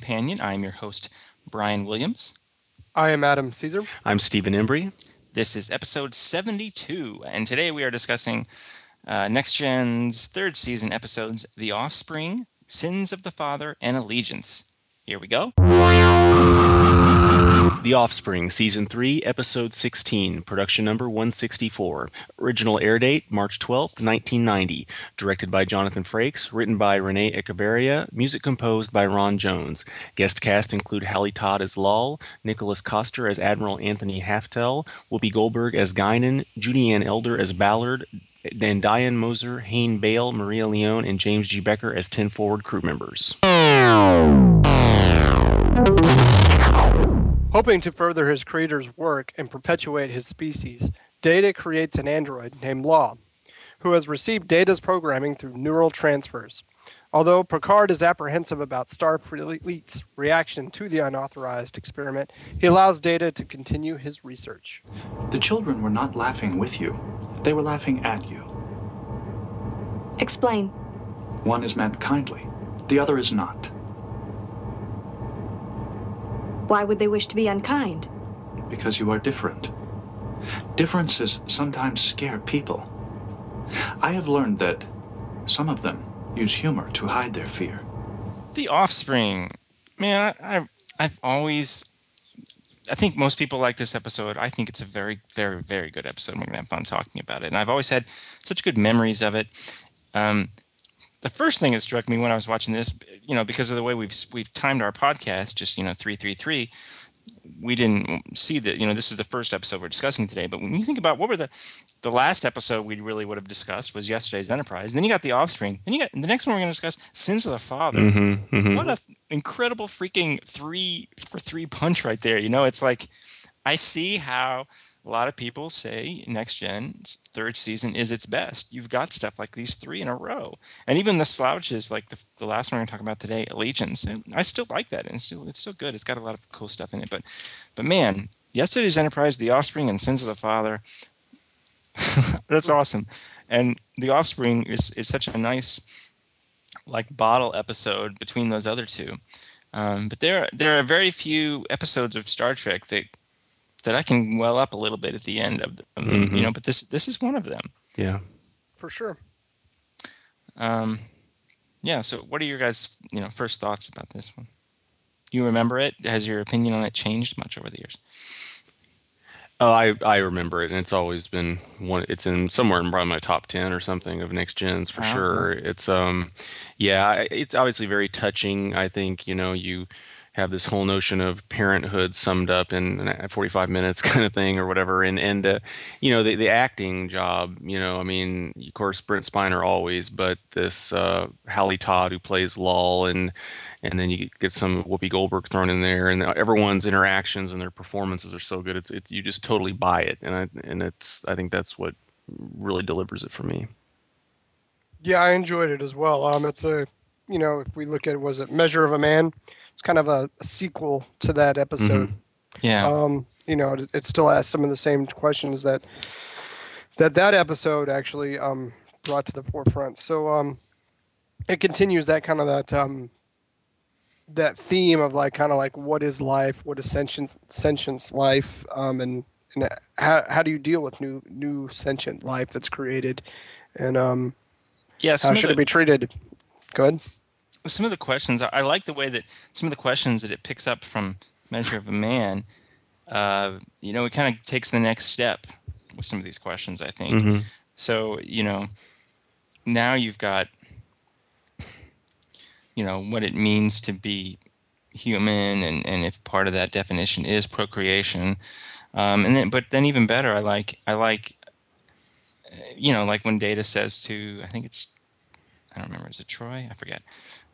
Hello, and welcome to Trek Companion. I'm your host, Brian Williams. I am Adam Caesar. I'm Stephen Embry. This is episode 72, and today we are discussing uh, Next Gen's third season episodes The Offspring, Sins of the Father, and Allegiance. Here we go. The Offspring, Season 3, Episode 16, production number 164. Original air date March 12, 1990. Directed by Jonathan Frakes, written by Renee Echevarria, music composed by Ron Jones. Guest cast include Hallie Todd as Lal, Nicholas Coster as Admiral Anthony Haftel, Whoopi Goldberg as Guinan, Judyann Elder as Ballard, then Diane Moser, Hayne Bale, Maria Leone, and James G. Becker as 10 forward crew members. Hoping to further his creator's work and perpetuate his species, Data creates an android named Lal, who has received Data's programming through neural transfers. Although Picard is apprehensive about Starfleet's reaction to the unauthorized experiment, he allows Data to continue his research. The children were not laughing with you, they were laughing at you. Explain. One is meant kindly, the other is not. Why would they wish to be unkind? Because you are different. Differences sometimes scare people. I have learned that some of them use humor to hide their fear. The Offspring. Man, I, I, I've always. I think most people like this episode. I think it's a very, very, very good episode. We're going to have fun talking about it. And I've always had such good memories of it. Um, the first thing that struck me when I was watching this, you know, because of the way we've we've timed our podcast, just you know, three three three, we didn't see that. You know, this is the first episode we're discussing today. But when you think about what were the the last episode we really would have discussed was yesterday's Enterprise. And then you got the Offspring. Then you got the next one we're going to discuss Sins of the Father. Mm-hmm, mm-hmm. What a incredible freaking three for three punch right there. You know, it's like I see how a lot of people say next gen third season is its best. You've got stuff like these three in a row. And even the slouches like the, the last one we're going to talk about today allegiance i still like that and it's still, it's still good. It's got a lot of cool stuff in it but but man yesterday's enterprise the offspring and sins of the father that's awesome. And the offspring is, is such a nice like bottle episode between those other two. Um, but there there are very few episodes of star trek that that I can well up a little bit at the end of them, mm-hmm. you know. But this this is one of them. Yeah, for sure. Um, yeah. So, what are your guys' you know first thoughts about this one? You remember it? Has your opinion on it changed much over the years? Oh, I I remember it, and it's always been one. It's in somewhere in probably my top ten or something of next gens for uh-huh. sure. It's um, yeah, it's obviously very touching. I think you know you have this whole notion of parenthood summed up in 45 minutes kind of thing or whatever. And and uh, you know the, the acting job you know i mean of course brent spiner always but this uh, hallie todd who plays Lal and and then you get some whoopi goldberg thrown in there and everyone's interactions and their performances are so good. It's, it's you just totally buy it. And I, and it's i think that's what really delivers it for me. Yeah i enjoyed it as well. Um it's a you know if we look at was it measure of a man kind of a, a sequel to that episode. Mm-hmm. Yeah. Um, you know, it, it, still asks some of the same questions that that that episode actually um, brought to the forefront. So um, it continues that kind of that um, that theme of like kind of like what is life, what is sentience, sentience life, um, and and how how do you deal with new new sentient life that's created, and um, yeah, how should the, it be treated? Good some of the questions I like the way that some of the questions that it picks up from Measure of a Man. Uh, you know, it kind of takes the next step with some of these questions. I think mm-hmm. so. You know, now you've got you know what it means to be human, and and if part of that definition is procreation, um, and then but then even better, I like I like you know like when Data says to I think it's I don't remember is it Troi? I forget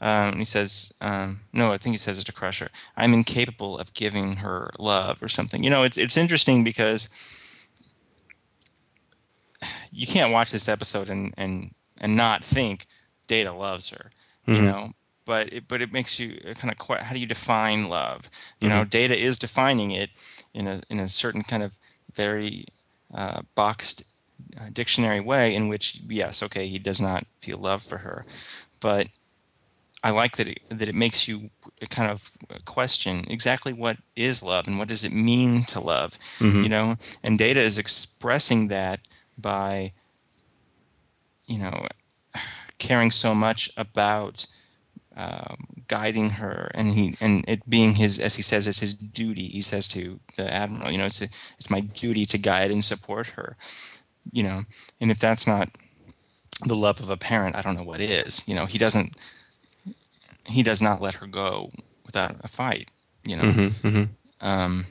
um, he says, um, no, I think he says it to Crusher. I'm incapable of giving her love or something. You know, it's it's interesting because you can't watch this episode and and and not think Data loves her. Mm-hmm. You know, but it, but it makes you kind of quite. How do you define love? You mm-hmm. know, Data is defining it in a in a certain kind of very uh, boxed uh, dictionary way in which yes, okay, he does not feel love for her, but I like that it, that it makes you kind of question exactly what is love and what does it mean to love, Mhm. you know. And Data is expressing that by, you know, caring so much about um, guiding her, and he and it being his, as he says, it's his duty. He says to the admiral, you know, it's a, it's my duty to guide and support her, you know. And if that's not the love of a parent, I don't know what is. You know, he doesn't he does not let her go without a fight. You know, hmm hmm um,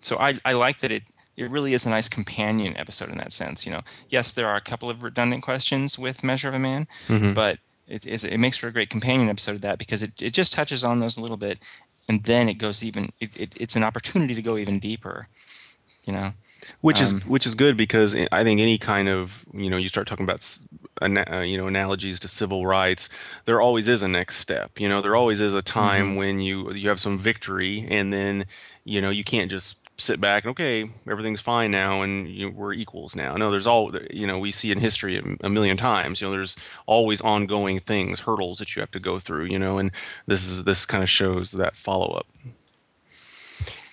so I, I like that it it really is a nice companion episode in that sense. You know, yes, there are a couple of redundant questions with Measure of a Man, hmm but it is it makes for a great companion episode of that because it, it just touches on those a little bit, and then it goes even it, it, it's an opportunity to go even deeper. You know, which Um, is which is good because I think any kind of you know you start talking about uh, you know analogies to civil rights, there always is a next step. You know, there always is a time when you you have some victory, and then you know you can't just sit back and okay everything's fine now and you know, we're equals now. No, there's all you know we see in history a, a million times. You know, there's always ongoing things, hurdles that you have to go through. You know, and this is this kind of shows that follow up.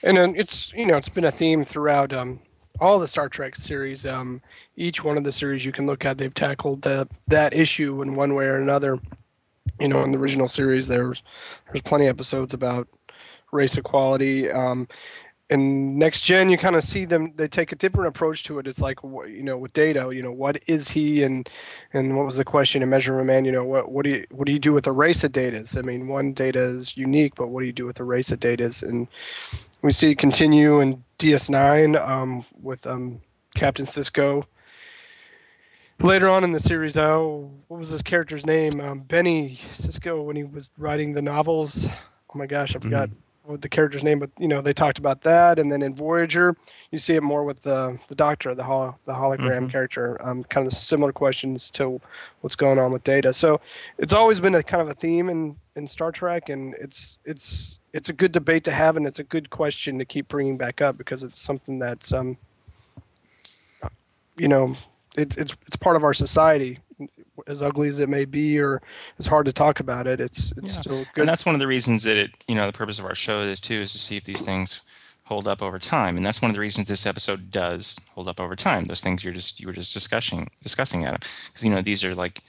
and then it's you know it's been a theme throughout um, all the Star Trek series. Um, each one of the series you can look at, they've tackled that that issue in one way or another. You know, in the original series, there's there's plenty of episodes about race equality. Um, in next gen, you kind of see them. They take a different approach to it. It's like you know, with Data, you know, what is he, and and what was the question in Measure of a Man? You know, what what do you what do you do with a race of Datas? I mean, one Data is unique, but what do you do with a race of Datas? And we see continue in DS9 um, with um, Captain Sisko. Later on in the series, oh, what was this character's name? Um, Benny Sisko when he was writing the novels. Oh my gosh, I forgot what the character's name, but you know they talked about that. And then in Voyager, you see it more with the the Doctor, the hol- the hologram Mhm. character. Um, kind of similar questions to what's going on with Data. So it's always been a kind of a theme in in Star Trek, and it's it's it's a good debate to have, and it's a good question to keep bringing back up because it's something that's um, you know, it, it's it's part of our society, as ugly as it may be, or as hard to talk about it. It's it's Yeah. still good. and that's one of the reasons that it you know the purpose of our show is too is to see if these things hold up over time and that's one of the reasons this episode does hold up over time those things you're just you were just discussing discussing adam because you know these are like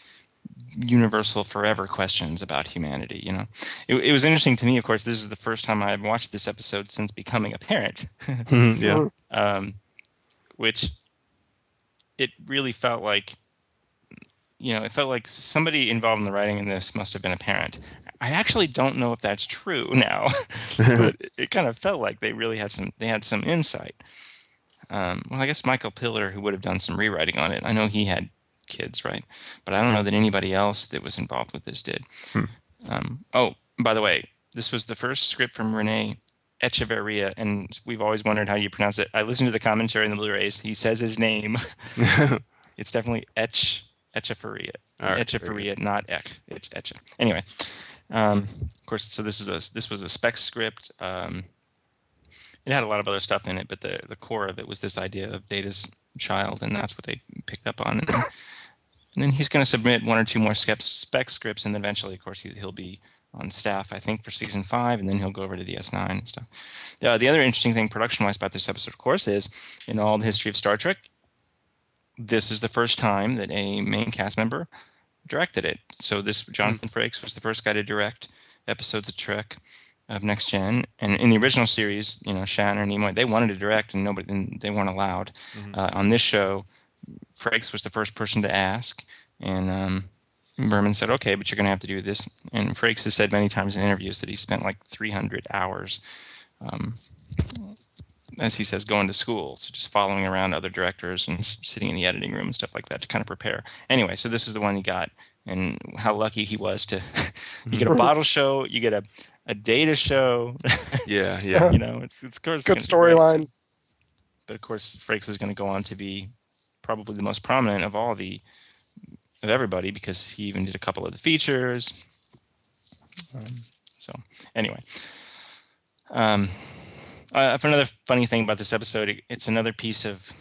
universal forever questions about humanity you know it, it was interesting to me of course this is the first time i've watched this episode since becoming a parent yeah. um, which it really felt like you know it felt like somebody involved in the writing in this must have been a parent i actually don't know if that's true now but it, kind of felt like they really had some they had some insight um, well i guess michael piller who would have done some rewriting on it i know he had kids right but i don't know that anybody else that was involved with this did Hmm. um, oh by the way this was the first script from renee Echevarria, and we've always wondered how you pronounce it. I listened to the commentary in the Blu-rays. He says his name. it's definitely Etch Echevarria. Right, Echevarria, not Ek. It's Eche. Anyway, um, of course. So this is a this was a spec script. Um, it had a lot of other stuff in it, but the the core of it was this idea of Data's child, and that's what they picked up on. And then, and then he's going to submit one or two more spec spec scripts, and then eventually, of course, he's, he'll be on staff, I think, for season five, and then he'll go over to DS9 and stuff. Uh, the other interesting thing, production-wise, about this episode, of course, is in all the history of Star Trek, this is the first time that a main cast member directed it. So this Jonathan Frakes was the first guy to direct episodes of Trek of Next Gen, and in the original series, you know, Shatner and Nimoy, they wanted to direct, and nobody, and they weren't allowed. Mhm. Uh, on this show, Frakes was the first person to ask, and um, Berman said, "Okay, but you're going to have to do this." And Frakes has said many times in interviews that he spent like 300 hours, um, as he says, going to school, so just following around other directors and sitting in the editing room and stuff like that to kind of prepare. Anyway, so this is the one he got, and how lucky he was to. you get a bottle show, you get a a data show. yeah, yeah. you know, it's it's of course Good it's gonna be great. So- storyline. but of course Frakes is going to go on to be probably the most prominent of all the of everybody because he even did a couple of the features. Um, so anyway, um, uh, for another funny thing about this episode, it, it's another piece of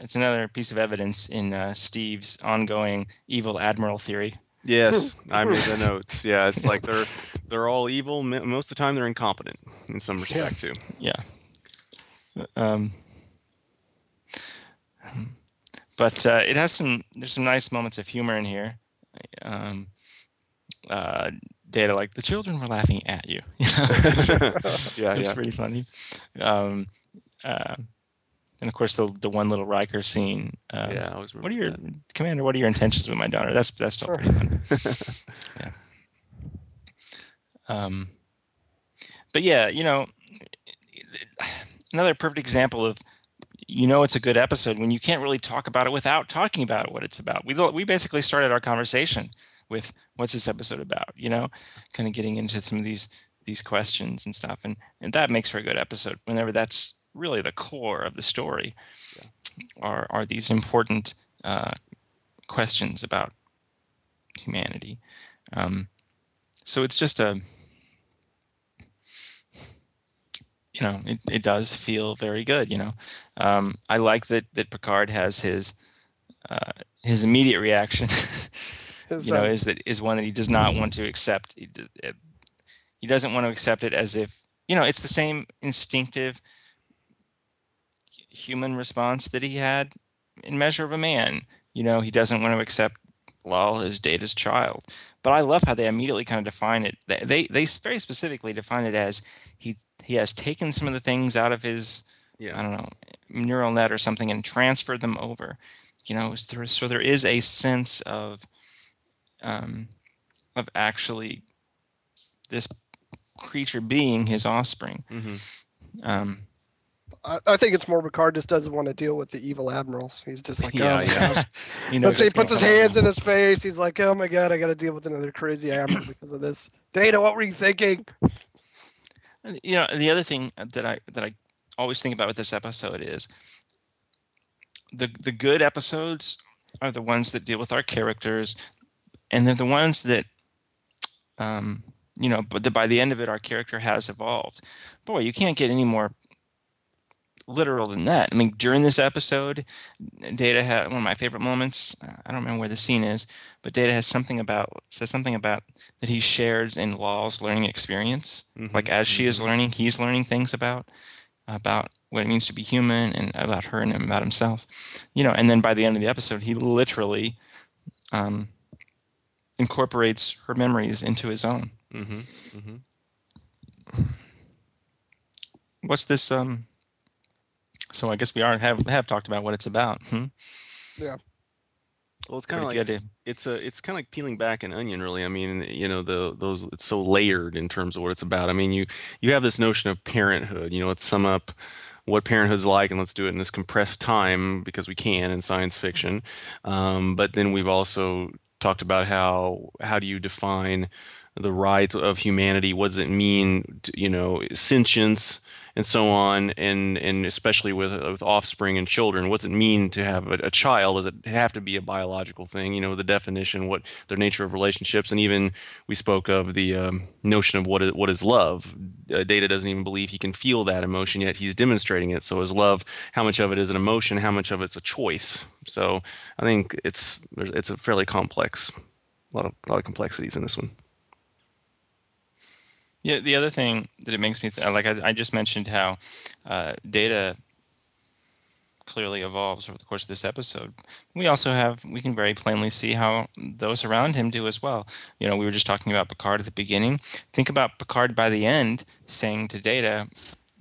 it's another piece of evidence in uh, Steve's ongoing evil admiral theory. Yes, I made the notes. Yeah, it's like they're they're all evil. Most of the time, they're incompetent in some respect too. Yeah. Um, but uh, it has some. There's some nice moments of humor in here. Um, uh, Data like the children were laughing at you. yeah, it's yeah. pretty funny. Um, uh, and of course, the the one little Riker scene. Um, yeah, I was. What are your commander? What are your intentions with my daughter? That's that's still pretty funny. yeah. Um, but yeah, you know, another perfect example of you know it's a good episode when you can't really talk about it without talking about what it's about. We we basically started our conversation with what's this episode about, you know, kind of getting into some of these these questions and stuff, and and that makes for a good episode. Whenever that's really the core of the story, are are these important uh, questions about humanity. Um, so it's just a you know it, it does feel very good you know um, i like that that picard has his uh, his immediate reaction You know is that is one that he does not want to accept he, he doesn't want to accept it as if you know it's the same instinctive human response that he had in measure of a man you know he doesn't want to accept Lal as data's child but i love how they immediately kind of define it they they, they very specifically define it as he he has taken some of the things out of his yeah. I don't know, neural net or something and transferred them over. You know, so there is a sense of um, of actually this creature being his offspring. hmm Um, I, I think it's more Picard just doesn't want to deal with the evil admirals. He's just like, Yeah, oh, my yeah. you know, Let's say he puts his come out. hands in his face. He's like, oh my god, I got to deal with another crazy admiral because of this. Data, what were you thinking? you know the other thing that i that i always think about with this episode is the the good episodes are the ones that deal with our characters and they're the ones that um you know but the, by the end of it our character has evolved boy you can't get any more literal than that i mean during this episode data had one of my favorite moments i don't remember where the scene is but data has something about says something about that he shares in Lal's learning experience. Mhm, Like as she is mhm. learning, he's learning things about about what it means to be human and about her and about himself. You know, and then by the end of the episode, he literally um, incorporates her memories into his own. hmm hmm What's this? Um, so I guess we are have have talked about what it's about. Hmm? Well, it's kind of like had it's a it's kind of like peeling back an onion really i mean you know the those it's so layered in terms of what it's about i mean you you have this notion of parenthood you know let's sum up what parenthood's like and let's do it in this compressed time because we can in science fiction um, but then we've also talked about how how do you define the right of humanity? What does it mean to, you know sentience and so on and and especially with with offspring and children what's it mean to have a, a child? Does it have to be a biological thing? You know the definition what the nature of relationships and even we spoke of the um, notion of what is, what is love. Uh, data doesn't even believe he can feel that emotion yet he's demonstrating it. So is love how much of it is an emotion how much of it's a choice? So i think it's it's a fairly complex a lot of a lot of complexities in this one Yeah, the other thing that it makes me th- like I, I just mentioned how uh, data clearly evolves over the course of this episode. We also have we can very plainly see how those around him do as well. You know, we were just talking about Picard at the beginning. Think about Picard by the end saying to Data,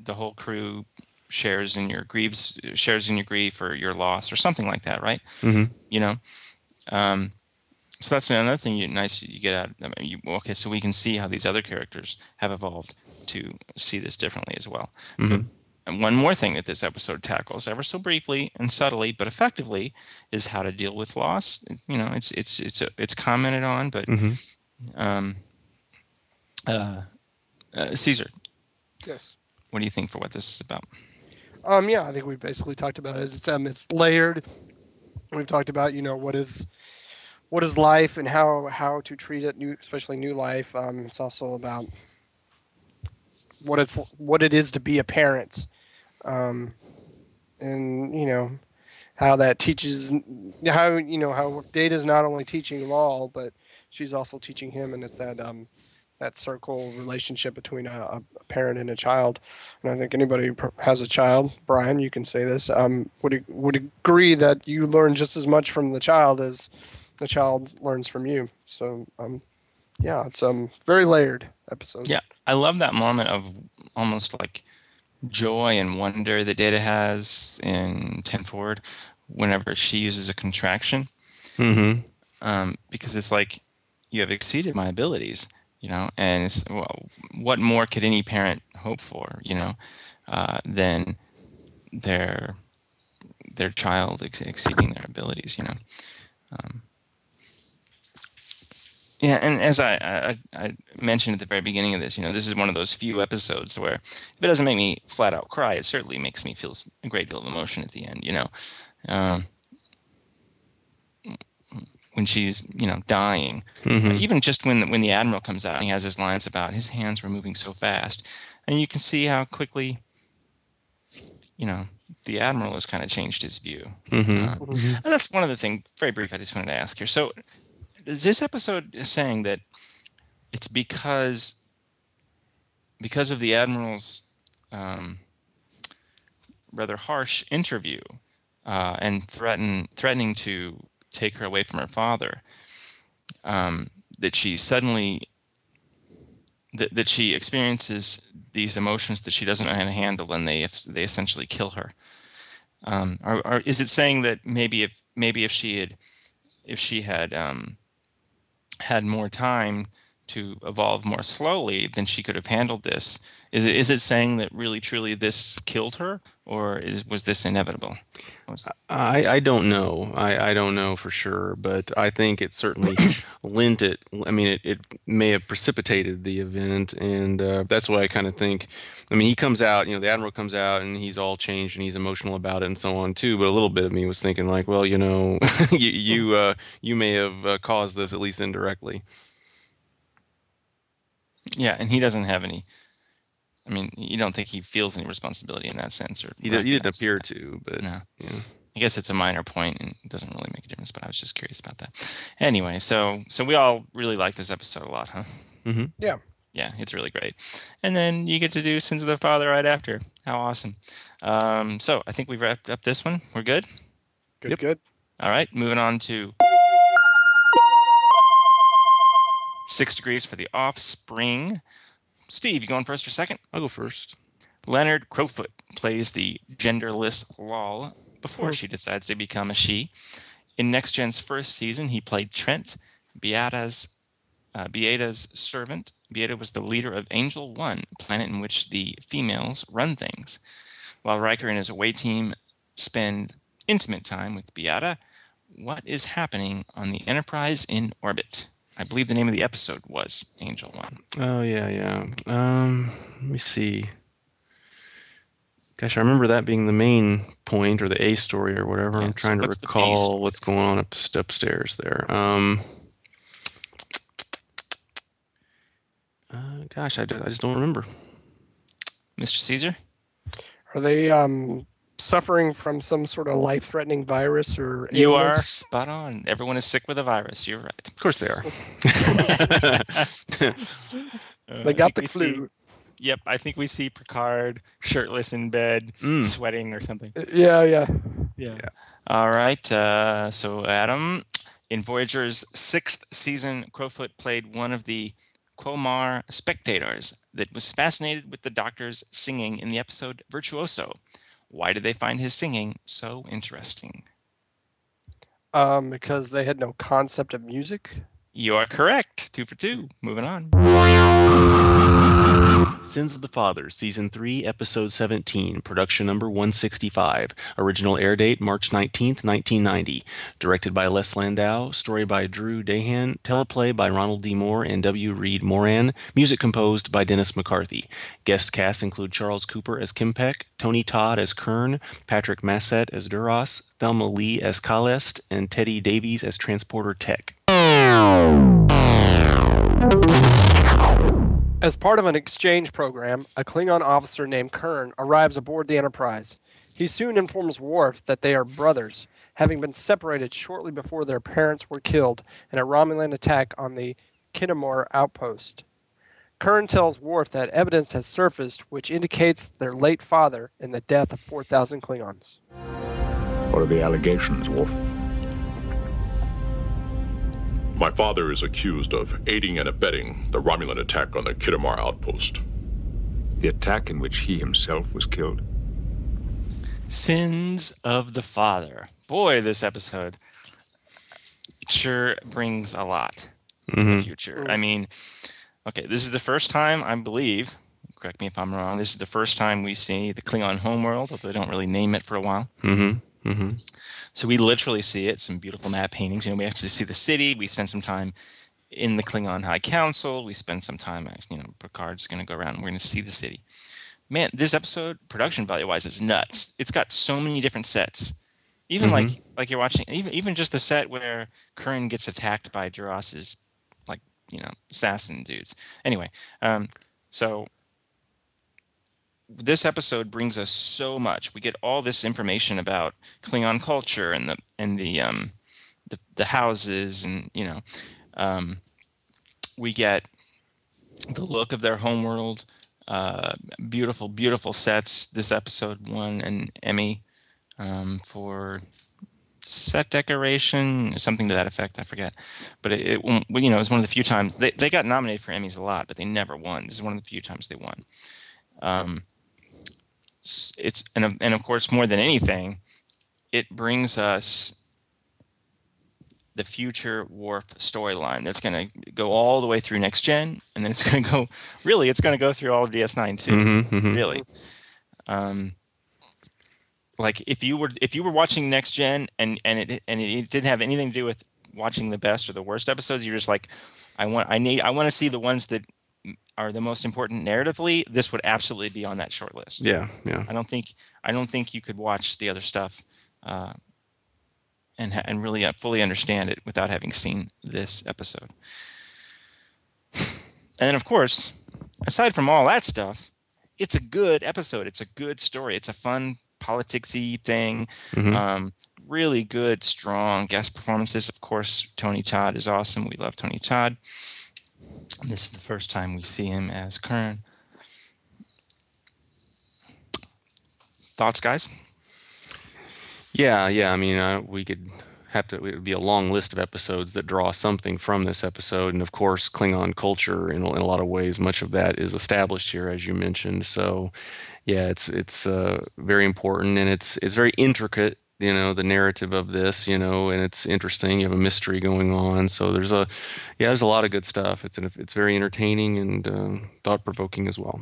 the whole crew shares in your griefs, shares in your grief or your loss or something like that, right? mm-hmm. You know. Um, so that's another thing you nice you get out. I mean, you, okay, so we can see how these other characters have evolved to see this differently as well. Mhm. And one more thing that this episode tackles, ever so briefly and subtly, but effectively, is how to deal with loss. You know, it's it's it's it's commented on, but Mm-hmm. um, uh, uh, Caesar, Yes. what do you think for what this is about? Um, yeah, I think we basically talked about it. It's um, it's layered. We've talked about you know what is what is life and how how to treat it, new especially new life. Um, it's also about what it's what it is to be a parent, um, and you know how that teaches how you know how data is not only teaching Lal but she's also teaching him, and it's that um, that circle relationship between a, a parent and a child. And I think anybody who has a child, Brian, you can say this, um, would would agree that you learn just as much from the child as the child learns from you. So um, yeah, it's um very layered episode. Yeah, I love that moment of almost like joy and wonder that Data has in Ten Forward whenever she uses a contraction. Mm-hmm. Um, because it's like you have exceeded my abilities, you know, and it's well, what more could any parent hope for, you know, uh, than their their child ex- exceeding their abilities, you know. Um, yeah, and as I, I, I mentioned at the very beginning of this, you know, this is one of those few episodes where if it doesn't make me flat out cry, it certainly makes me feel a great deal of emotion at the end. You know, um, when she's you know dying, Mm-hmm. even just when when the admiral comes out, and he has his lines about his hands were moving so fast, and you can see how quickly, you know, the admiral has kind of changed his view. Mm-hmm. Uh, and that's one of the things, very brief, I just wanted to ask here. So, is this episode is saying that it's because because of the admiral's um, rather harsh interview uh, and threaten threatening to take her away from her father um, that she suddenly that, that she experiences these emotions that she doesn't know how to handle and they they essentially kill her. Um, or, or is it saying that maybe if maybe if she had if she had um, had more time to evolve more slowly, then she could have handled this. Is it is it saying that really truly this killed her, or is was this inevitable? Was- I, I don't know. I, I don't know for sure, but I think it certainly lent it. I mean, it, it may have precipitated the event, and uh, that's why I kind of think. I mean, he comes out, you know, the admiral comes out, and he's all changed, and he's emotional about it, and so on too. But a little bit of me was thinking, like, well, you know, you you uh, you may have uh, caused this at least indirectly. yeah, and he doesn't have any. I mean, you don't think he feels any responsibility in that sense, or He, did, he didn't appear to, but No. yeah. I guess it's a minor point and it doesn't really make a difference. But I was just curious about that. Anyway, so so we all really like this episode a lot, huh? Mhm. Yeah. Yeah, it's really great. And then you get to do Sins of the Father right after. How awesome! Um, so I think we've wrapped up this one. We're good. Good, Yep. good. All right, moving on to Six Degrees for the Offspring. Steve, you going first or second? I'll go first. Leonard Crofoot plays the genderless Lal before she decides to become a she. In Next Gen's first season, he played Trent, Beata's uh, Beata's servant. Beata was the leader of Angel One, a planet in which the females run things. While Riker and his away team spend intimate time with Beata, what is happening on the Enterprise in orbit? I believe the name of the episode was Angel One. Oh yeah, yeah. Um, let me see. Gosh, I remember that being the main point or the A story or whatever. Yeah, I'm so trying to what's the B recall what's going on up, upstairs there. Um, uh, gosh, I just don't remember. Mr. Caesar? Are they um, suffering from some sort of life-threatening virus or? You ailment? are spot on. Everyone is sick with a virus. You're right. Of course they are. Uh, They got the we see- clue. yep, I think we see Picard shirtless in bed, Mm. sweating or something. Yeah, yeah. Yeah. All right. Uh, so, Adam, in Voyager's sixth season, Crofoot played one of the Qomar spectators that was fascinated with the Doctor's singing in the episode Virtuoso. Why did they find his singing so interesting? Um, because they had no concept of music. You are correct. Two for two. Moving on. Sins of the Father, Season 3, Episode 17, Production Number 165. Original air date March 19th, 1990. Directed by Les Landau. Story by Drew Deighan. Teleplay by Ronald D. Moore and W. Reed Moran. Music composed by Dennis McCarthy. Guest cast include Charles Cooper as K'mpec, Tony Todd as Kurn, Patrick Massett as Duras, Thelma Lee as Kahlest, and Teddy Davies as Transporter Tech. As part of an exchange program, a Klingon officer named Kurn arrives aboard the Enterprise. He soon informs Worf that they are brothers, having been separated shortly before their parents were killed in a Romulan attack on the Khitomer outpost. Kurn tells Worf that evidence has surfaced which indicates their late father in the death of 4,000 Klingons. What are the allegations, Worf? My father is accused of aiding and abetting the Romulan attack on the Khitomer outpost. The attack in which he himself was killed? Sins of the Father. Boy, this episode sure brings a lot in the Mhm. future. I mean, okay, this is the first time, I believe, correct me if I'm wrong, this is the first time we see the Klingon homeworld, although they don't really name it for a while. Mm-hmm. Mm-hmm. So we literally see it, some beautiful matte paintings. You know, we actually see the city. We spend some time in the Klingon High Council. We spend some time, you know, Picard's going to go around and we're going to see the city. Man, this episode, production value wise, is nuts. It's got so many different sets. Even like like you're watching, even even just the set where Kurn gets attacked by Duras's like you know assassin dudes. Anyway, um, so this episode brings us so much. We get all this information about Klingon culture and the and the um the, the houses and you know um, we get the look of their homeworld. Uh, beautiful, beautiful sets. This episode won an Emmy um, for set decoration, something to that effect. I forget, but it, it you know it was one of the few times they they got nominated for Emmys a lot, but they never won. This is one of the few times they won. Um, it's and of- and of course more than anything, it brings us the future Worf storyline that's going to go all the way through next gen, and then it's going to go really it's going to go through all of DS9 too Mm-hmm. Mm-hmm. really um like if you were if you were watching next gen and and it and it didn't have anything to do with watching the best or the worst episodes you're just like i want i need i want to see the ones that are the most important narratively this would absolutely be on that short list Yeah. Yeah. i don't think i don't think you could watch the other stuff uh and ha- and really uh, fully understand it without having seen this episode and then of course aside from all that stuff it's a good episode. It's a good story. It's a fun politicsy thing. Mhm. Um, really good, strong guest performances. Of course, Tony Todd is awesome. We love Tony Todd. This is the first time we see him as Kurn. Thoughts, guys? Yeah, yeah. I mean, uh, we could have to. It would be a long list of episodes that draw something from this episode, and of course, Klingon culture in, in a lot of ways. Much of that is established here, as you mentioned. So, yeah, it's it's uh, very important, and it's it's very intricate. You know, the narrative of this. You know, and it's interesting. You have a mystery going on. So there's a, yeah, there's a lot of good stuff. It's an, it's very entertaining and uh, thought provoking as well.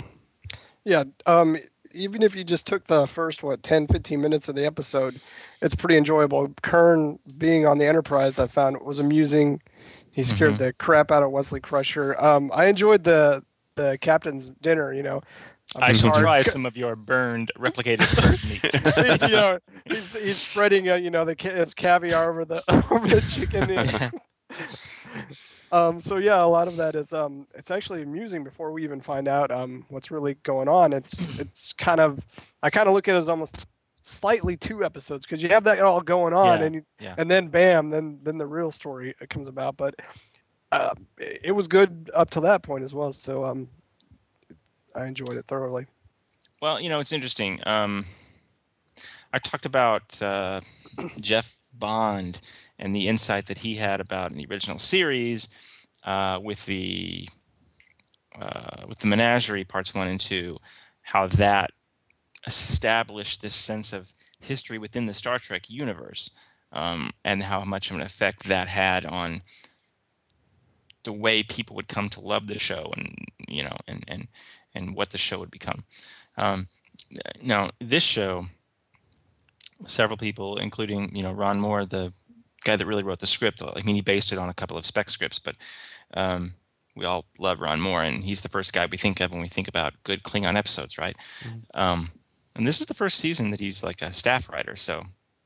Yeah, um, even if you just took the first what 10, 15 minutes of the episode, it's pretty enjoyable. Kurn being on the Enterprise, I found was amusing. He scared the crap out of Wesley Crusher. Um, I enjoyed the the captain's dinner. You know, I shall try some of your burned, replicated burnt meat. you know, he's, he's spreading, uh, you know, the ca- his caviar over the over the chicken. um, so yeah, a lot of that is um, it's actually amusing before we even find out um, what's really going on. It's it's kind of I kind of look at it as almost slightly two episodes because you have that all going on Yeah, and you, yeah. and then bam, then then the real story comes about. But uh, it, it was good up to that point as well. So um, I enjoyed it thoroughly. Well, you know, it's interesting. Um, I talked about uh, Jeff Bond and the insight that he had about in the original series uh, with the uh, with the menagerie parts one and two, how that established this sense of history within the Star Trek universe, um, and how much of an effect that had on the way people would come to love the show, and you know, and and and what the show would become. Um, now, this show, several people, including you know Ron Moore, the guy that really wrote the script. I mean, he based it on a couple of spec scripts, but um, we all love Ron Moore, and he's the first guy we think of when we think about good Klingon episodes, right? Um, and this is the first season that he's like a staff writer, so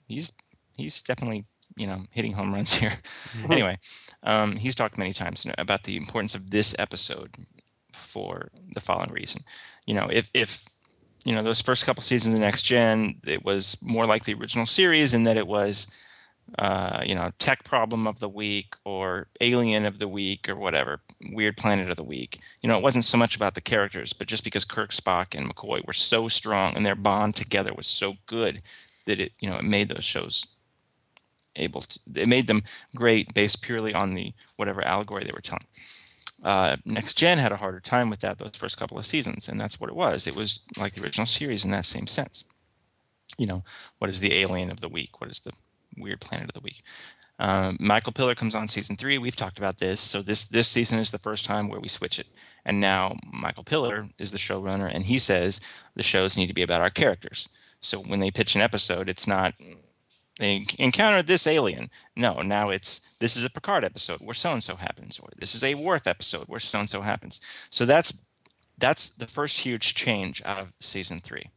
he's he's definitely you know hitting home runs here. anyway, um, he's talked many times about the importance of this episode for the following reason. You know, if if you know those first couple seasons of Next Gen, it was more like the original series in that it was uh, you know, tech problem of the week or alien of the week or whatever, weird planet of the week. You know, it wasn't so much about the characters, but just because Kirk, Spock, and McCoy were so strong and their bond together was so good that it, you know, it made those shows able to, it made them great based purely on the whatever allegory they were telling. Uh, Next Gen had a harder time with that those first couple of seasons, and that's what it was. It was like the original series in that same sense. You know, what is the alien of the week? What is the weird planet of the week. Um, Michael Piller comes on season three. We've talked about this. So this this season is the first time where we switch it. And now Michael Piller is the showrunner, and he says the shows need to be about our characters. So when they pitch an episode, it's not they encountered this alien. No, now it's this is a Picard episode where so and so happens, or this is a Worf episode where so and so happens. So that's that's the first huge change out of season three.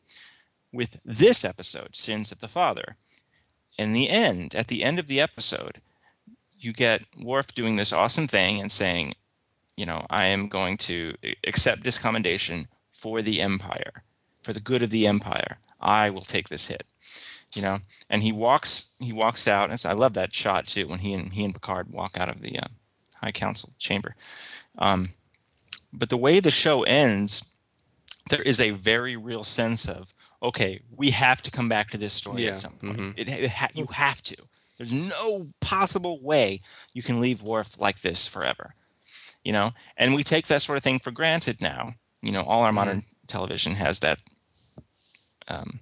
With this episode, Sins of the Father, in the end, at the end of the episode, you get Worf doing this awesome thing and saying, you know, I am going to accept this commendation for the Empire, for the good of the Empire. I will take this hit, you know. And he walks, he walks out, and I love that shot too when he and he and Picard walk out of the uh, High Council chamber. Um, but the way the show ends, there is a very real sense of okay, we have to come back to this story Yeah, at some point. mhm. It, it ha- you have to. There's no possible way you can leave Worf like this forever, you know. And we take that sort of thing for granted now. You know, all our modern television has that um,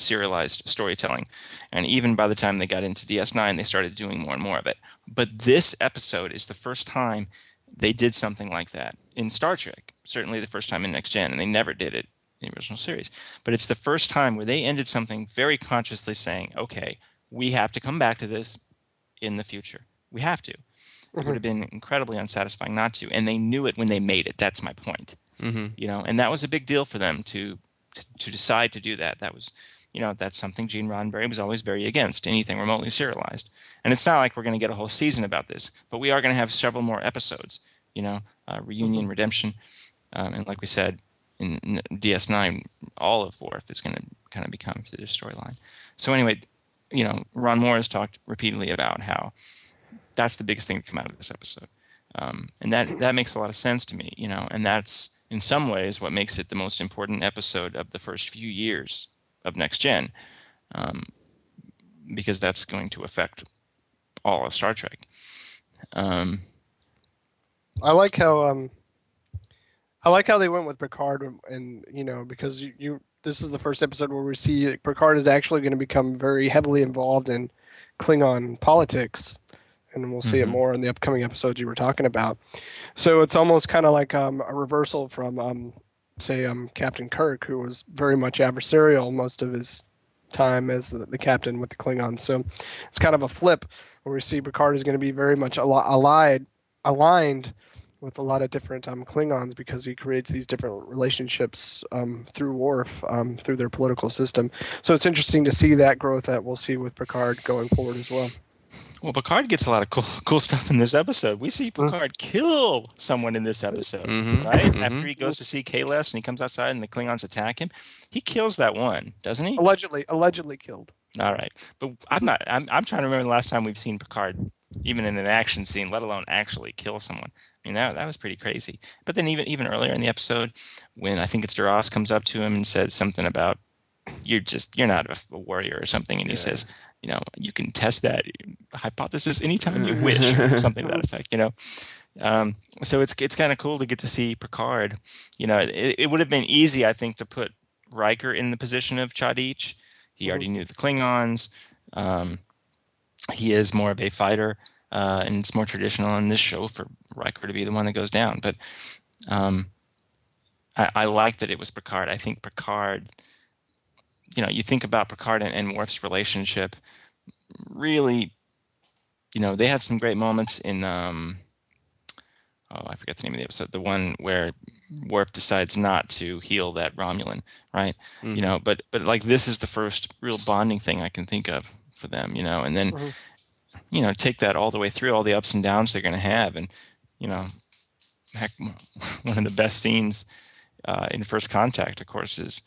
serialized storytelling, and even by the time they got into DS9, they started doing more and more of it. But this episode is the first time they did something like that in Star Trek. Certainly, the first time in Next Gen, and they never did it in the original series. But it's the first time where they ended something very consciously saying, okay, we have to come back to this in the future. We have to. It would have been incredibly unsatisfying not to. And they knew it when they made it. That's my point. Mm-hmm. You know, and that was a big deal for them to, to decide to do that. That was, you know, that's something Gene Roddenberry was always very against anything remotely serialized. And it's not like we're going to get a whole season about this, but we are going to have several more episodes. You know, uh, reunion, redemption, um, and like we said, in in DS9, all of Worf is going to kind of become the storyline. So anyway, you know, Ron Moore has talked repeatedly about how that's the biggest thing to come out of this episode, um, and that that makes a lot of sense to me. You know, and that's in some ways what makes it the most important episode of the first few years of Next Gen, um, because that's going to affect all of Star Trek. Um, I like how um, I like how they went with Picard, and, and you know because you, you this is the first episode where we see Picard is actually going to become very heavily involved in Klingon politics, and we'll see it Mhm. more in the upcoming episodes you were talking about. So it's almost kind of like um, a reversal from um, say um, Captain Kirk, who was very much adversarial most of his time as the, the captain with the Klingons. So it's kind of a flip where we see Picard is going to be very much al- allied aligned with a lot of different um, Klingons because he creates these different relationships um, through Worf, um, through their political system. So it's interesting to see that growth that we'll see with Picard going forward as well. Well, Picard gets a lot of cool, cool stuff in this episode. We see Picard kill someone in this episode, Mhm, right? mhm. After he goes to see Kahless and he comes outside and the Klingons attack him, he kills that one, doesn't he? Allegedly, allegedly killed. All right, but I'm not. I'm, I'm trying to remember the last time we've seen Picard, even in an action scene, let alone actually kill someone. I mean, that that was pretty crazy. But then even even earlier in the episode, when I think it's Duras comes up to him and says something about you're just you're not a, warrior or something, and he Yeah. says, you know, you can test that hypothesis anytime you wish, or something to that effect. You know. Um, so it's it's kind of cool to get to see Picard. You know, it, it would have been easy, I think, to put Riker in the position of cha'DIch. He already knew the Klingons. Um, he is more of a fighter, uh, and it's more traditional in this show for Riker to be the one that goes down. But um, I, I like that it was Picard. I think Picard, you know, you think about Picard and, and Worf's relationship, really, you know, they had some great moments in, um, oh, I forget the name of the episode, the one where Worf decides not to heal that Romulan, right? Mhm. You know, but but like this is the first real bonding thing I can think of for them, you know, and then Mhm. you know take that all the way through all the ups and downs they're going to have, and you know, heck, one of the best scenes uh, in First Contact, of course, is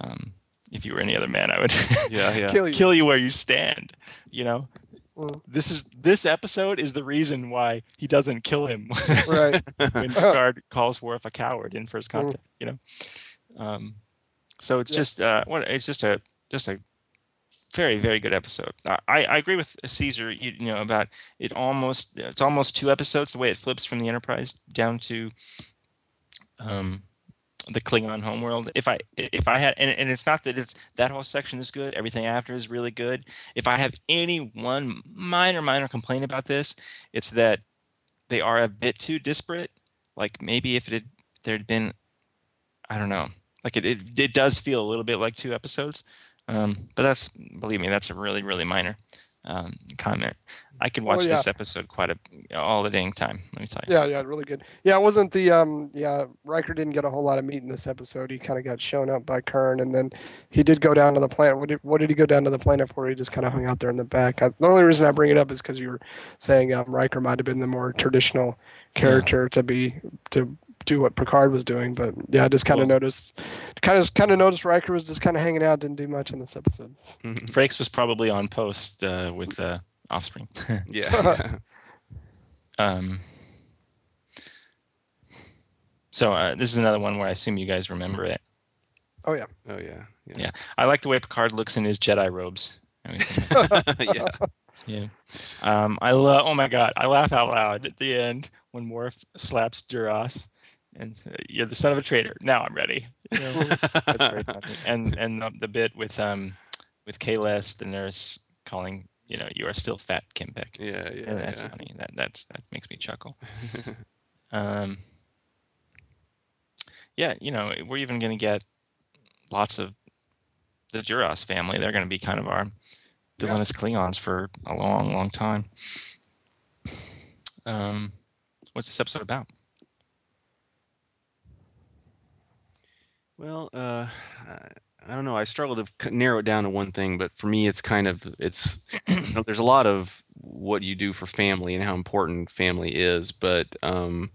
um, if you were any other man, I would Yeah, yeah. Kill you. kill you where you stand, you know. Mm. This is this episode is the reason why he doesn't kill him Right. when Picard calls Worf a coward in First Mm. Contact. You know, um, so it's Yeah. just uh, what it's just a just a very very good episode. I, I agree with Caesar. You, you know about it almost it's almost two episodes the way it flips from the Enterprise down to um, the Klingon homeworld. If I if I had and, and it's not that it's that whole section is good. Everything after is really good. If I have any one minor minor complaint about this, it's that they are a bit too disparate. Like maybe if it had there had been, I don't know, like it it, it does feel a little bit like two episodes. Um, but that's believe me, that's a really really minor um, comment. I could watch Oh, yeah. this episode quite a all the dang time. Let me tell you. Yeah, yeah, really good. Yeah, it wasn't the um yeah, Riker didn't get a whole lot of meat in this episode. He kind of got shown up by Kurn and then he did go down to the planet. What did, what did he go down to the planet for? He just kind of hung out there in the back. I, the only reason I bring it up is cuz you were saying um, Riker might have been the more traditional character to be to do what Picard was doing, but yeah, I just kind of Well- noticed kind of kind of noticed Riker was just kind of hanging out, didn't do much in this episode. Frakes was probably on post uh, with uh, Offspring. yeah. um, so uh, this is another one where I assume you guys remember it. Oh yeah. oh yeah. Yeah. Yeah. I like the way Picard looks in his Jedi robes. Yeah. yeah. Um, I love. Oh my God! I laugh out loud at the end when Worf slaps Duras, and "You're the son of a traitor." Now I'm ready. That's very funny. And and the, the bit with um with Kahlest, the nurse, calling you know you are still fat, K'mpec. Yeah, yeah, Yeah, that's yeah. funny. That that's that makes me chuckle. um, yeah, you know, we're even going to get lots of the Duras family. They're going to be kind of our villainous Klingons for a long, long time. Um, what's this episode about? Well, uh, I- don't know. I struggle to narrow it down to one thing, but for me, it's kind of it's. You know, there's a lot of what you do for family and how important family is, but um,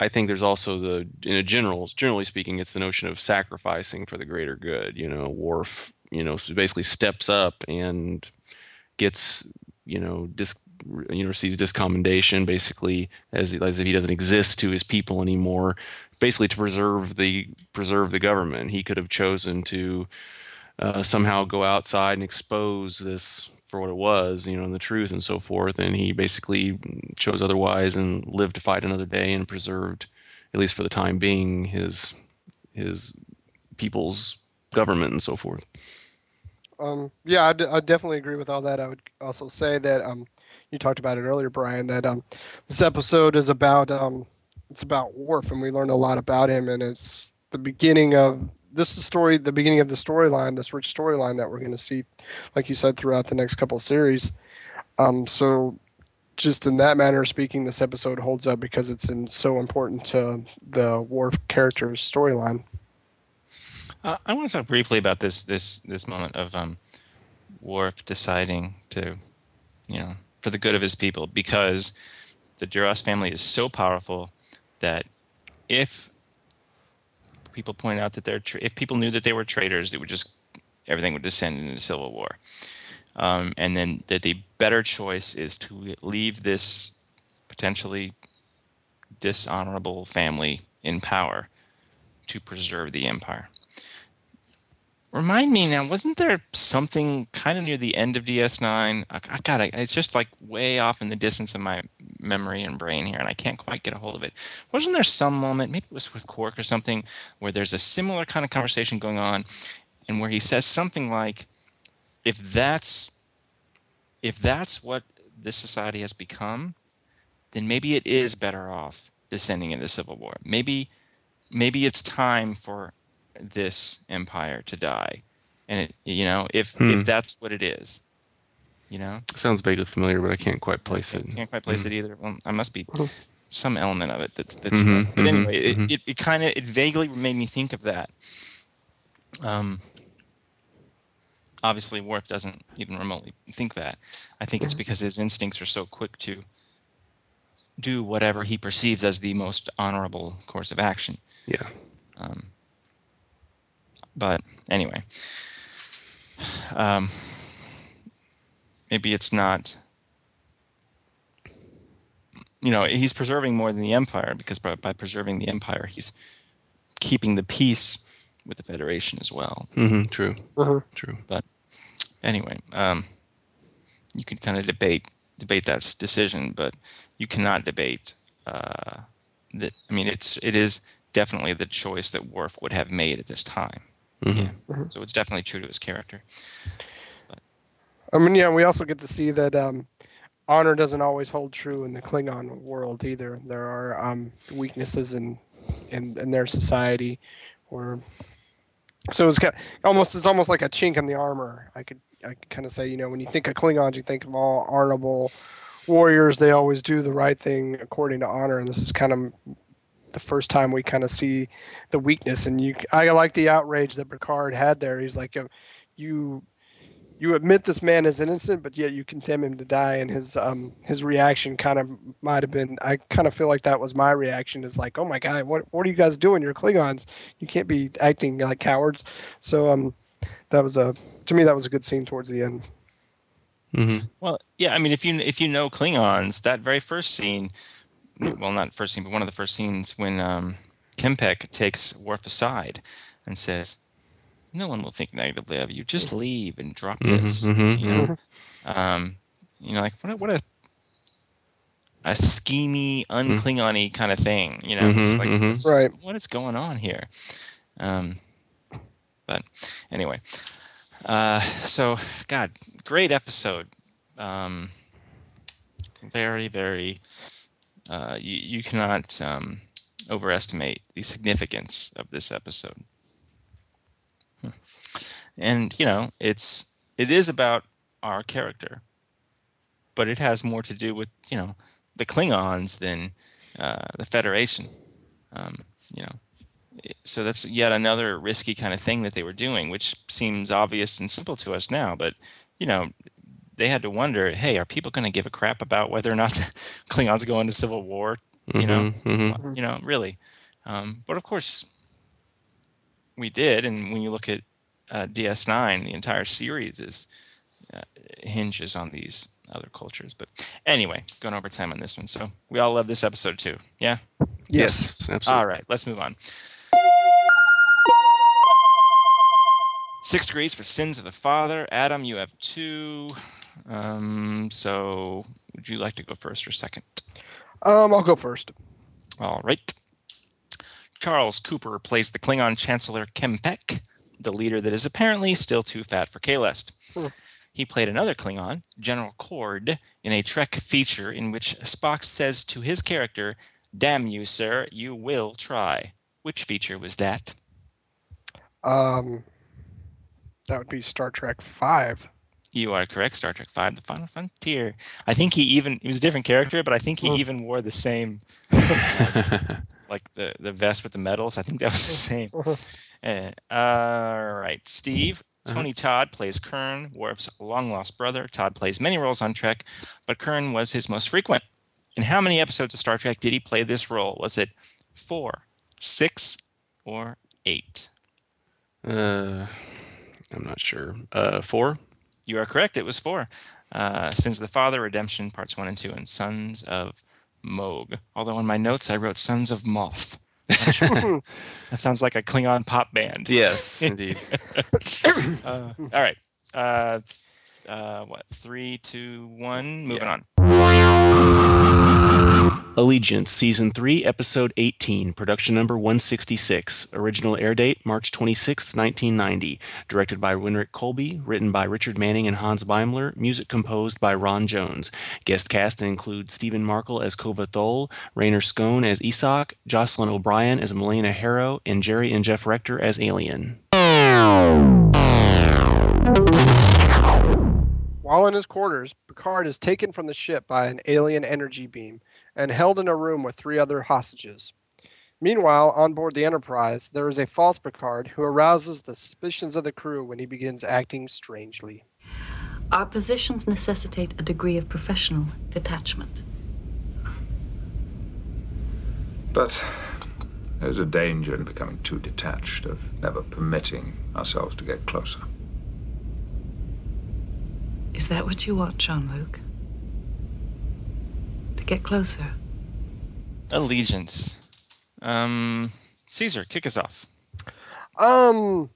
I think there's also the, in a general, generally speaking, it's the notion of sacrificing for the greater good. You know, Worf, you know, basically steps up and gets, you know, dis, you know, receives discommendation, basically as as if he doesn't exist to his people anymore basically to preserve the preserve the government. He could have chosen to uh, somehow go outside and expose this for what it was, you know, and the truth and so forth. And he basically chose otherwise and lived to fight another day and preserved, at least for the time being, his his people's government and so forth. Um, yeah, I, d- I definitely agree with all that. I would also say that um, you talked about it earlier, Brian. That um, this episode is about um, it's about Worf, and we learn a lot about him, and it's the beginning of this is the story, the beginning of the storyline, this rich storyline that we're going to see, like you said, throughout the next couple of series. Um, so just in that manner speaking, this episode holds up because it's in, so important to the Worf character's storyline. Uh, I want to talk briefly about this this this moment of um, Worf deciding to, you know, for the good of his people, because the Duras family is so powerful that if people point out that they're tra- if people knew that they were traitors, it would just everything would descend into civil war. Um, and then that the better choice is to leave this potentially dishonorable family in power to preserve the empire. Remind me now, wasn't there something kind of near the end of DS9? I, I got it. It's just like way off in the distance of my memory and brain here, and I can't quite get a hold of it. Wasn't there some moment, maybe it was with Quark or something, where there's a similar kind of conversation going on, and where he says something like, "If that's, if that's what this society has become, then maybe it is better off descending into civil war. Maybe, maybe it's time for this empire to die. And it you know if Hmm. if that's what it is you know? Sounds vaguely familiar, but I can't quite place it. can't quite place it either. Well i must be some element of it that's that's Mhm, but mhm, anyway it, mhm. it, it kind of it vaguely made me think of that. Um obviously Worf doesn't even remotely think that. I think it's because his instincts are so quick to do whatever he perceives as the most honorable course of action. Yeah. um, but anyway, um, maybe it's not you know he's preserving more than the empire because by, by preserving the empire he's keeping the peace with the federation as well hmm True. Mhm. True. But anyway um, you can kind of debate debate that decision but you cannot debate uh, that i mean it's it is definitely the choice that Worf would have made at this time Mhm. yeah. so it's definitely true to his character I mean, yeah, we also get to see that um, honor doesn't always hold true in the Klingon world either. There are um, weaknesses in, in in their society, or so it's kind almost it's almost like a chink in the armor. I could I could kind of say, you know, when you think of Klingons, you think of all honorable warriors. They always do the right thing according to honor, and this is kind of the first time we kind of see the weakness. And you, I like the outrage that Picard had there. He's like, "Uh, you you admit this man is innocent, but yet you condemn him to die. And his um his reaction kind of might have been. I kind of feel like that was my reaction. Is like, oh my god, what what are you guys doing? You're Klingons. You can't be acting like cowards. So um, that was a to me that was a good scene towards the end. Mm-hmm. Well, yeah, I mean, if you if you know Klingons, that very first scene, well, not first scene, but one of the first scenes when um, K'mpec takes Worf aside and says, "No one will think negatively of you. Just leave and drop Mhm, this." mhm, you know, um, you know, like what a, what a a schemy, unclingony kind of thing. You know, it's Mhm, like what's- Right. what is going on here? Um, but anyway, uh, so God, great episode. Um, very, very. Uh, you you cannot um, overestimate the significance of this episode. Hmm. And you know, it's it is about our character, but it has more to do with you know the Klingons than uh, the Federation. Um, you know, so that's yet another risky kind of thing that they were doing, which seems obvious and simple to us now. But you know, they had to wonder, hey, are people going to give a crap about whether or not the Klingons go into civil war? You know, Mhm, mhm. you know, really. Um, but of course, we did. And when you look at uh, DS9, the entire series is uh, hinges on these other cultures. But anyway, going over time on this one. So we all love this episode too. Yeah. Yes, absolutely. All right, let's move on. Six degrees for sins of the father. Adam, you have two. Um, so would you like to go first or second? Um, I'll go first. All right. Charles Cooper plays the Klingon Chancellor K'mpec, the leader that is apparently still too fat for Kahlest. Hmm. He played another Klingon, General Korrd, in a Trek feature in which Spock says to his character, Damn you, sir, you will try. Which feature was that? Um, that would be Star Trek Five. You are correct. Star Trek Five: The Final Frontier. I think he even he was a different character, but I think he Hmm. even wore the same like the the vest with the medals. I think that was the same. Uh, all right, Steve. Uh-huh. Tony Todd plays Kurn, Worf's long lost brother. Todd plays many roles on Trek, but Kurn was his most frequent. In how many episodes of Star Trek did he play this role? Was it four, six, or eight? uh, I'm not sure. Uh, four. You are correct. It was four. Uh, Sins of the Father, Redemption, parts one and two, and Sons of Mogh. Although in my notes I wrote Sons of Moth. That sounds like a Klingon pop band. Yes, indeed. Uh, all right. Uh, uh, what? Three, two, one. Moving on. Allegiance, Season 3, Episode 18, Production Number 166. Original air date March 26, 1990. Directed by Winrich Kolbe. Written by Richard Manning and Hans Beimler. Music composed by Ron Jones. Guest cast include Stephen Markle as Kova Tholl, Reiner Schöne as Esoqq, Jocelyn O'Brien as Mitena Haro, and Jerry and Jeff Rector as Alien. While in his quarters, Picard is taken from the ship by an alien energy beam and held in a room with three other hostages. Meanwhile, on board the Enterprise, there is a false Picard who arouses the suspicions of the crew when he begins acting strangely. Our positions necessitate a degree of professional detachment. But there's a danger in becoming too detached, of never permitting ourselves to get closer. Is that what you want, Jean Luc? To get closer? Allegiance. Um, Caesar, kick us off. Um,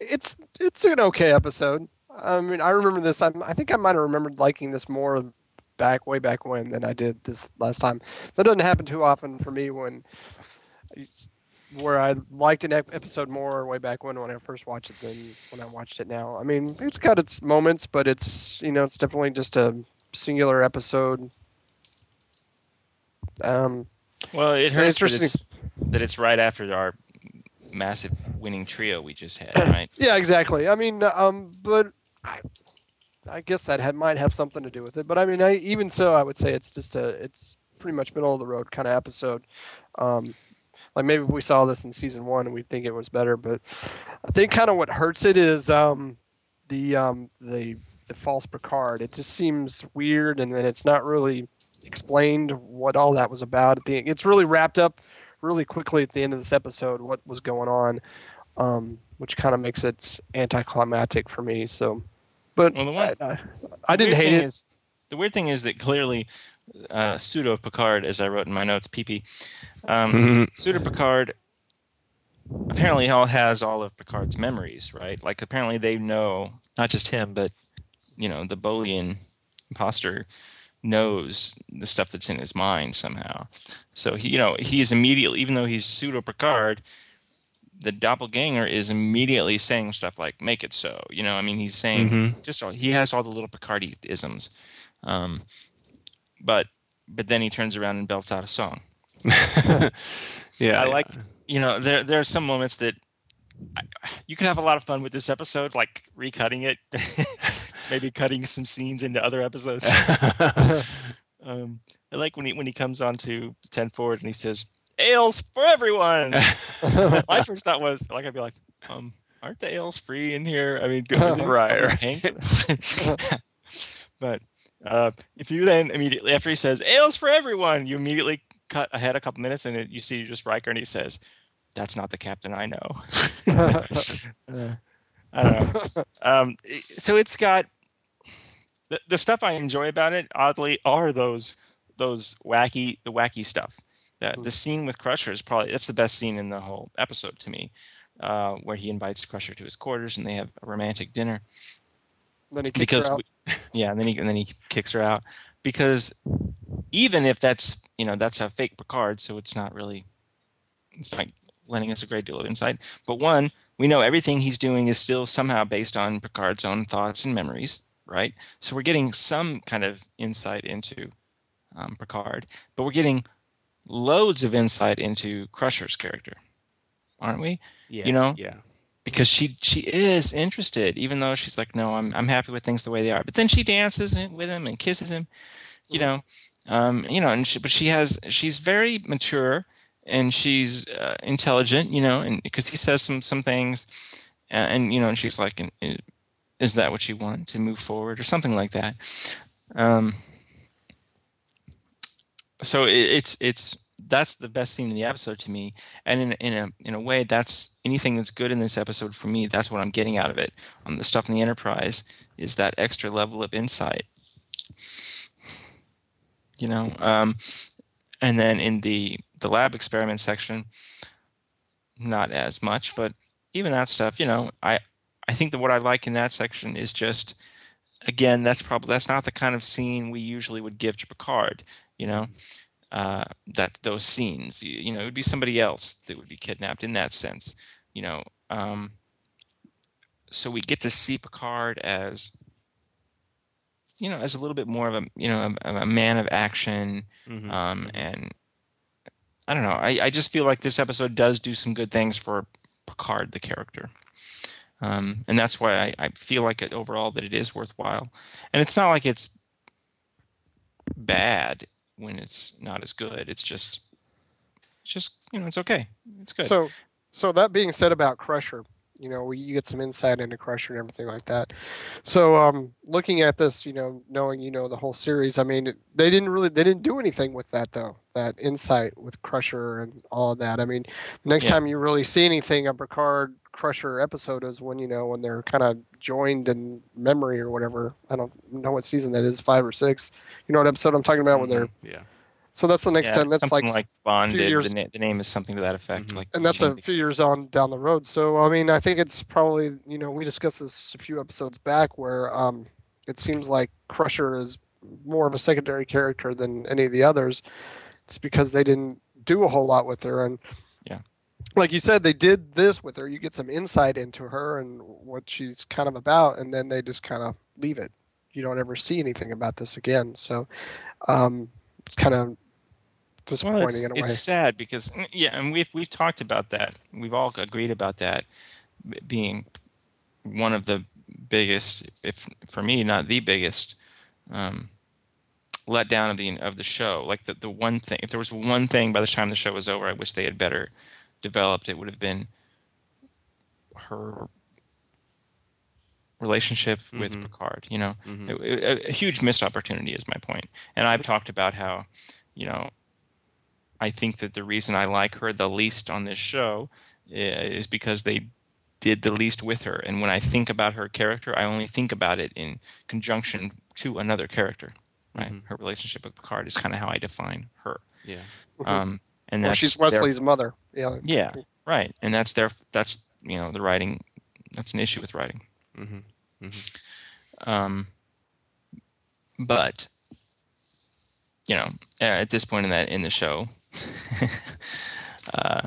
it's it's an okay episode. I mean, I remember this. I, I think I might have remembered liking this more back way back when than I did this last time. That doesn't happen too often for me when where I liked an episode more way back when when I first watched it than when I watched it now. I mean, it's got its moments, but it's you know it's definitely just a singular episode. Um, Well, it It's hurts that interesting. it's, that it's right after our massive winning trio we just had, right? Yeah, exactly. I mean, um, but I, I guess that had, might have something to do with it. But I mean, I, even so, I would say it's just a, it's pretty much middle of the road kind of episode. Um, like maybe if we saw this in season one and we think it was better, but I think kind of what hurts it is um, the um, the the false Picard. It just seems weird, and then it's not really explained what all that was about. At the it's really wrapped up really quickly at the end of this episode what was going on um, which kind of makes it anticlimactic for me. So, but Well, the one- I, I, I didn't weird hate thing it. Is, the weird thing is that clearly, uh, pseudo Picard, as I wrote in my notes, PP, um, pseudo Picard apparently all has all of Picard's memories, right? Like apparently they know not just him, but you know the Bolian imposter knows the stuff that's in his mind somehow. So he, you know, he is immediately, even though he's pseudo Picard, the doppelganger is immediately saying stuff like "make it so." You know, I mean, he's saying Mhm. just all, he has all the little Picardy isms, um, but but then he turns around and belts out a song. yeah, I like, you know, there there are some moments that I, you can have a lot of fun with this episode, like recutting it, maybe cutting some scenes into other episodes. um, I like when he when he comes on to ten forward and he says "ales for everyone." My first thought was like I'd be like, um, aren't the ales free in here? I mean, Right, right. paying for them? but uh, if you then immediately after he says "ales for everyone," you immediately cut ahead a couple minutes and it, you see just Riker and he says, "That's not the captain I know." Uh, I don't know. Um, so it's got the, the stuff I enjoy about it. Oddly, are those those wacky the wacky stuff. The, the scene with Crusher is probably that's the best scene in the whole episode to me, uh, where he invites Crusher to his quarters and they have a romantic dinner then he kicks because her out. we, yeah, and then he and then he kicks her out because even if that's you know that's a fake Picard, so it's not really it's not lending us a great deal of insight. But one, we know everything he's doing is still somehow based on Picard's own thoughts and memories, right? So we're getting some kind of insight into um, Picard, but we're getting loads of insight into Crusher's character, aren't we? yeah, you know? yeah, because she she is interested, even though she's like, no, I'm I'm happy with things the way they are. But then she dances with him and kisses him, you know, um, you know, and she, but she has she's very mature and she's uh, intelligent, you know, and because he says some some things, and, and you know, and she's like, "I- is that what you want to move forward or something like that? Um, so it, it's it's that's the best scene in the episode to me. And in, in a in a way that's anything that's good in this episode for me that's what i'm getting out of it. On the stuff in the enterprise is that extra level of insight. You know um, and then in the the lab experiment section not as much but even that stuff you know i i think that what i like in that section is just again that's probably that's not the kind of scene we usually would give to picard you know uh, that those scenes. You, you know, it would be somebody else that would be kidnapped in that sense. You know, um, so we get to see Picard as, you know, as a little bit more of a you know a, a man of action, Mhm. um, and I don't know. I, I just feel like this episode does do some good things for Picard, the character. Um, and that's why I, I feel like it overall that it is worthwhile. And it's not like it's bad when it's not as good. It's just, it's just you know, it's okay. It's good. So, so that being said about Crusher, you know, we, you get some insight into Crusher and everything like that. So, um, looking at this, you know, knowing you know the whole series, I mean, they didn't really, they didn't do anything with that though. that insight with Crusher and all of that. I mean, the next Yeah. time you really see anything of Picard Crusher episode is when you know when they're kind of joined in memory or whatever. I don't know what season that is, five or six. You know what episode I'm talking about? When they're yeah. so that's the next Yeah, time. That's something like, like bonded. years- The, na- the name is something to that effect. Mhm. Like and that's a Jane- few years on down the road. So I mean, I think it's probably you know we discussed this a few episodes back where um, it seems like Crusher is more of a secondary character than any of the others. It's because they didn't do a whole lot with her, and Yeah. Like you said, they did this with her. You get some insight into her and what she's kind of about, and then they just kind of leave it. You don't ever see anything about this again. So um, it's kind of disappointing Well, it's, in a way. it's sad because mm, yeah, and we've we've talked about that. We've all agreed about that being one of the biggest, if for me, not the biggest, um, letdown of the of the show. Like the the one thing, if there was one thing by the time the show was over, I wish they had better developed. It would have been her relationship with Mhm. Picard. You know, Mhm. a, a- a huge missed opportunity is my point. And I've talked about how, you know, I think that the reason I like her the least on this show is because they did the least with her. And when I think about her character, I only think about it in conjunction to another character. Right, Mhm. her relationship with Picard is kind of how I define her. Yeah. Um, and Well, that's she's their- Wesley's mother. Yeah. yeah, right. And that's their that's you know the writing. That's an issue with writing. hmm Um, but you know, at this point in that in the show, uh,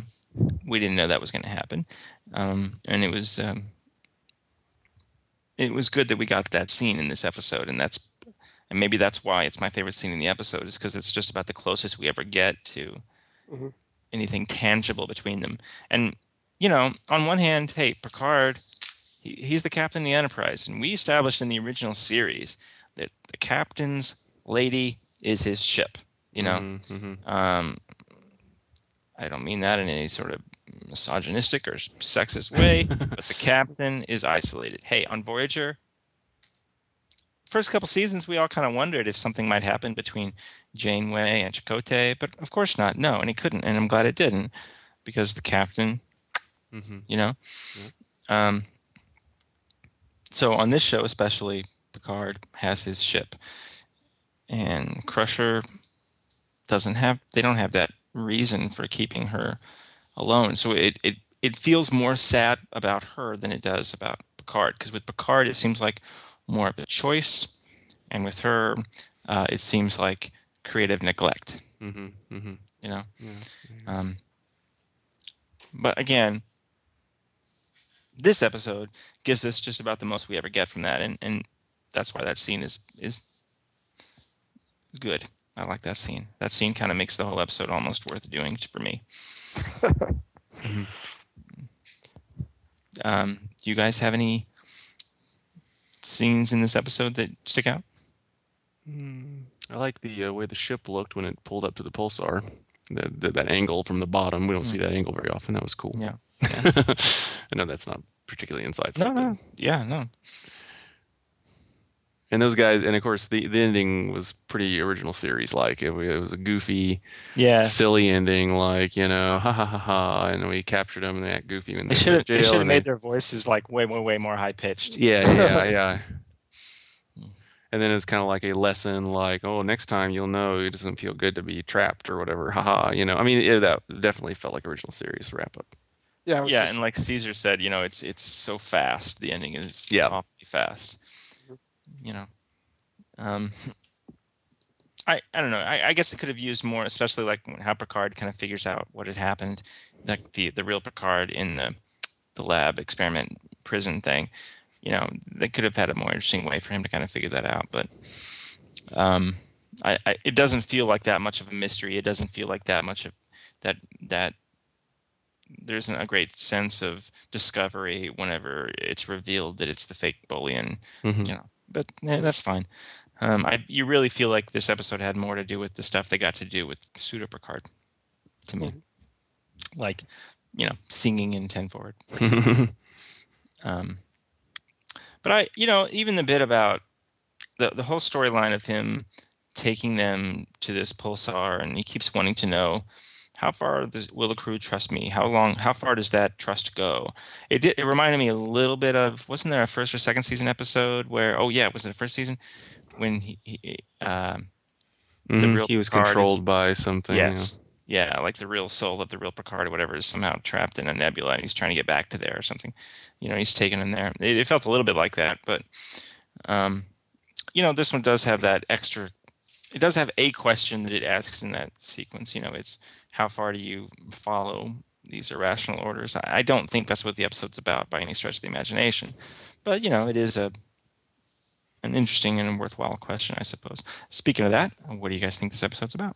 we didn't know that was going to happen, um, and it was um, it was good that we got that scene in this episode, and that's and maybe that's why it's my favorite scene in the episode is because it's just about the closest we ever get to Mhm. anything tangible between them, and you know, on one hand, hey, Picard he, he's the captain of the Enterprise, and we established in the original series that the captain's lady is his ship. You know, hmm um, I don't mean that in any sort of misogynistic or sexist way, but the captain is isolated. Hey, on Voyager, first couple seasons, we all kind of wondered if something might happen between Janeway and Chakotay, but of course not. No, and it couldn't, and I'm glad it didn't, because the captain hmm you know? Um, so on this show especially picard has his ship and crusher doesn't have they don't have that reason for keeping her alone. So it it, it feels more sad about her than it does about picard because with picard it seems like more of a choice and with her uh, it seems like creative neglect hmm hmm you know Yeah. um, but again, this episode gives us just about the most we ever get from that, and, and that's why that scene is is good. I like that scene. That scene kind of makes the whole episode almost worth doing for me. um, do you guys have any scenes in this episode that stick out? Mm, I like the uh, way the ship looked when it pulled up to the pulsar. That that, that angle from the bottom. We don't see that angle very often. That was cool. Yeah. I know that's not particularly insightful. No, no, yeah, no. And those guys, and of course, the, the ending was pretty original series. Like it, it was a goofy, Yeah, silly ending. Like you know, ha ha ha ha, and we captured them and they act goofy when they they should have they should have made they- their voices like way, way, way more high pitched. Yeah, yeah, yeah. And then it's kind of like a lesson, like, oh, next time you'll know it doesn't feel good to be trapped or whatever. Haha, you know. I mean, it, that definitely felt like original series wrap up. Yeah. yeah just- and like caesar said you know it's it's so fast the ending is Yeah. awfully fast you know um i i don't know i, I guess it could have used more especially like when how picard kind of figures out what had happened like the the real picard in the the lab experiment prison thing you know they could have had a more interesting way for him to kind of figure that out but um I, I it doesn't feel like that much of a mystery it doesn't feel like that much of that that there isn't a great sense of discovery whenever it's revealed that it's the fake Bolian, Mhm. you know. But eh, that's fine. Um, I you really feel like this episode had more to do with the stuff they got to do with pseudo Picard, to me, like you know singing in ten forward. um, but I, you know, even the bit about the the whole storyline of him taking them to this pulsar, and he keeps wanting to know how far does, will the crew trust me? How long? How far does that trust go? It did. It reminded me a little bit of wasn't there a first or second season episode where? Oh yeah, was it the first season when he, he um, Mhm, real He was Picard is- controlled by something. yeah. Yes. Yeah, like the real soul of the real Picard or whatever is somehow trapped in a nebula and he's trying to get back to there or something. You know, he's taken in there. It, it felt a little bit like that, but um, you know, this one does have that extra. It does have a question that it asks in that sequence. You know, it's how far do you follow these irrational orders? I, don't think that's what the episode's about by any stretch of the imagination, but you know, it is a an interesting and worthwhile question, I suppose. Speaking of that, what do you guys think this episode's about?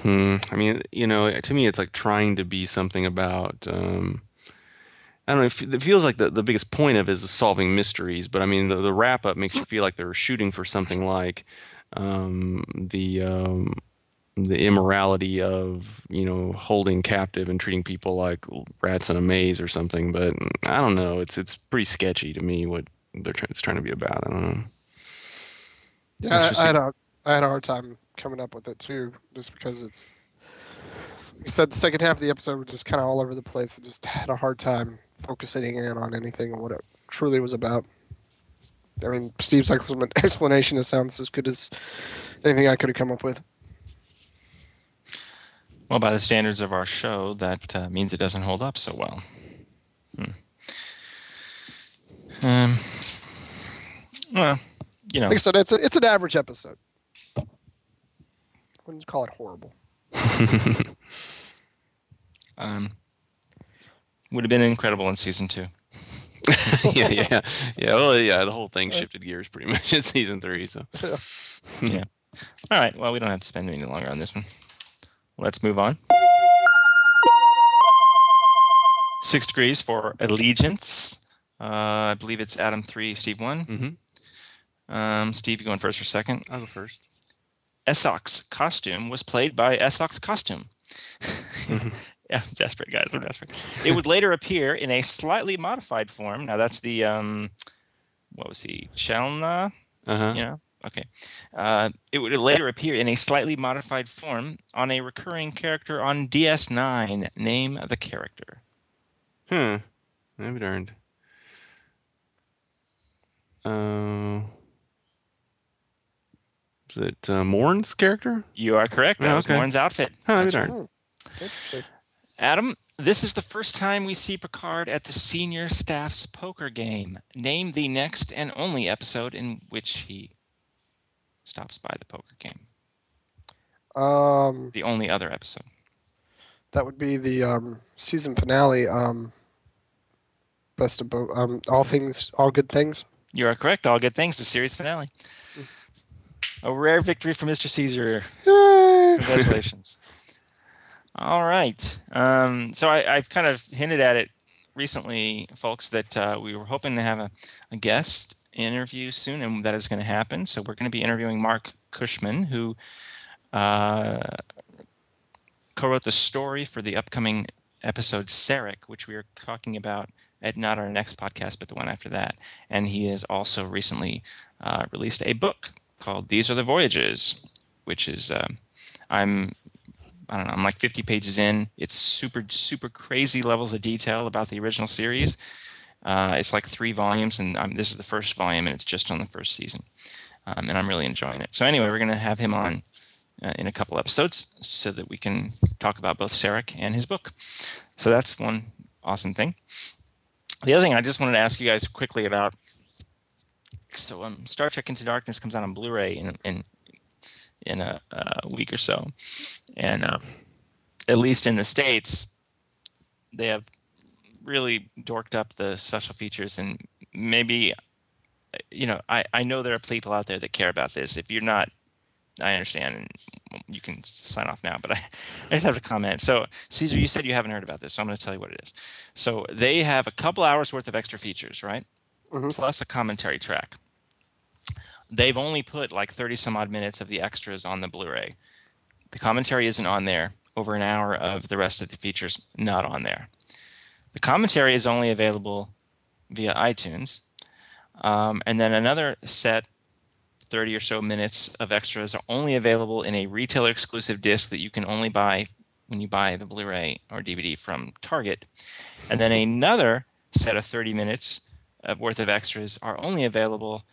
Hmm. I mean, you know, to me, it's like trying to be something about. Um, I don't know. It feels like the, the biggest point of it is solving mysteries, but I mean, the, the wrap up makes you feel like they're shooting for something like um, the um, the immorality of you know holding captive and treating people like rats in a maze or something. But I don't know. It's it's pretty sketchy to me what they're trying, it's trying to be about. I don't know. Yeah, I, I had a I had a hard time coming up with it too, just because it's. You said the second half of the episode was just kind of all over the place. I just had a hard time focusing in on anything and what it truly was about. I mean, Steve's explanation it sounds as good as anything I could have come up with. Well, by the standards of our show, that uh, means it doesn't hold up so well. Hmm. Um, well, you know, Like I said, it's a, it's an average episode. Wouldn't call it horrible. um, would have been incredible in season two. yeah, yeah, yeah. Well, yeah. The whole thing shifted gears pretty much in season three. So. yeah. All right. Well, we don't have to spend any longer on this one. Let's move on. Six degrees for allegiance. Uh, I believe it's Adam three, Steve one. Mm-hmm. Um, Steve, you going first or second? I'll go first. Esoqq's costume was played by Esoqq's costume. yeah, I'm desperate, guys. We're desperate. It would later appear in a slightly modified form. Now that's the um, what was he? Chelna? Uh huh. Yeah. Okay. Uh, it would later appear in a slightly modified form on a recurring character on DS9. Name the character. Hmm. Maybe darned. Uh, is it uh, Morn's character? You are correct. That Yeah, was okay. Morn's outfit. Huh, That's darn. Hmm. Adam, this is the first time we see Picard at the senior staff's poker game. Name the next and only episode in which he stops by the poker game. Um, The only other episode. that would be the um, season finale. Um, best of both. Um, all things, all good things. You are correct. All good things. The series finale. A rare victory for Mr. Caesar. Yay! Congratulations. All right. Um, so I, I've kind of hinted at it recently, folks, that uh, we were hoping to have a, a guest interview soon, and that is going to happen. So we're going to be interviewing Marc Cushman, who uh, co-wrote the story for the upcoming episode Sarek, which we are talking about at not our next podcast, but the one after that. And he has also recently uh, released a book called "These Are the Voyages," which is um, I'm I don't know I'm like 50 pages in. It's super super crazy levels of detail about the original series. Uh, it's like three volumes, and um, this is the first volume, and it's just on the first season. Um, and I'm really enjoying it. So anyway, we're going to have him on uh, in a couple episodes so that we can talk about both Sarek and his book. So that's one awesome thing. The other thing I just wanted to ask you guys quickly about. So um, Star Trek Into Darkness comes out on Blu-ray in in in a, week or so, and um, at least in the states, they have really dorked up the special features and maybe you know I, I know there are people out there that care about this. If you're not i understand and you can sign off now but I, I just have to comment. So caesar you said you haven't heard about this so i'm going to tell you what it is. So they have a couple hours worth of extra features right? Mhm. plus a commentary track. They've only put like 30 some odd minutes of the extras on the blu-ray. The commentary isn't on there. Over an hour of the rest of the features not on there the commentary is only available via iTunes. Um, and then another set 30 or so minutes of extras are only available in a retailer exclusive disc that you can only buy when you buy the Blu-ray or DVD from Target. And then another set of 30 minutes worth of extras are only available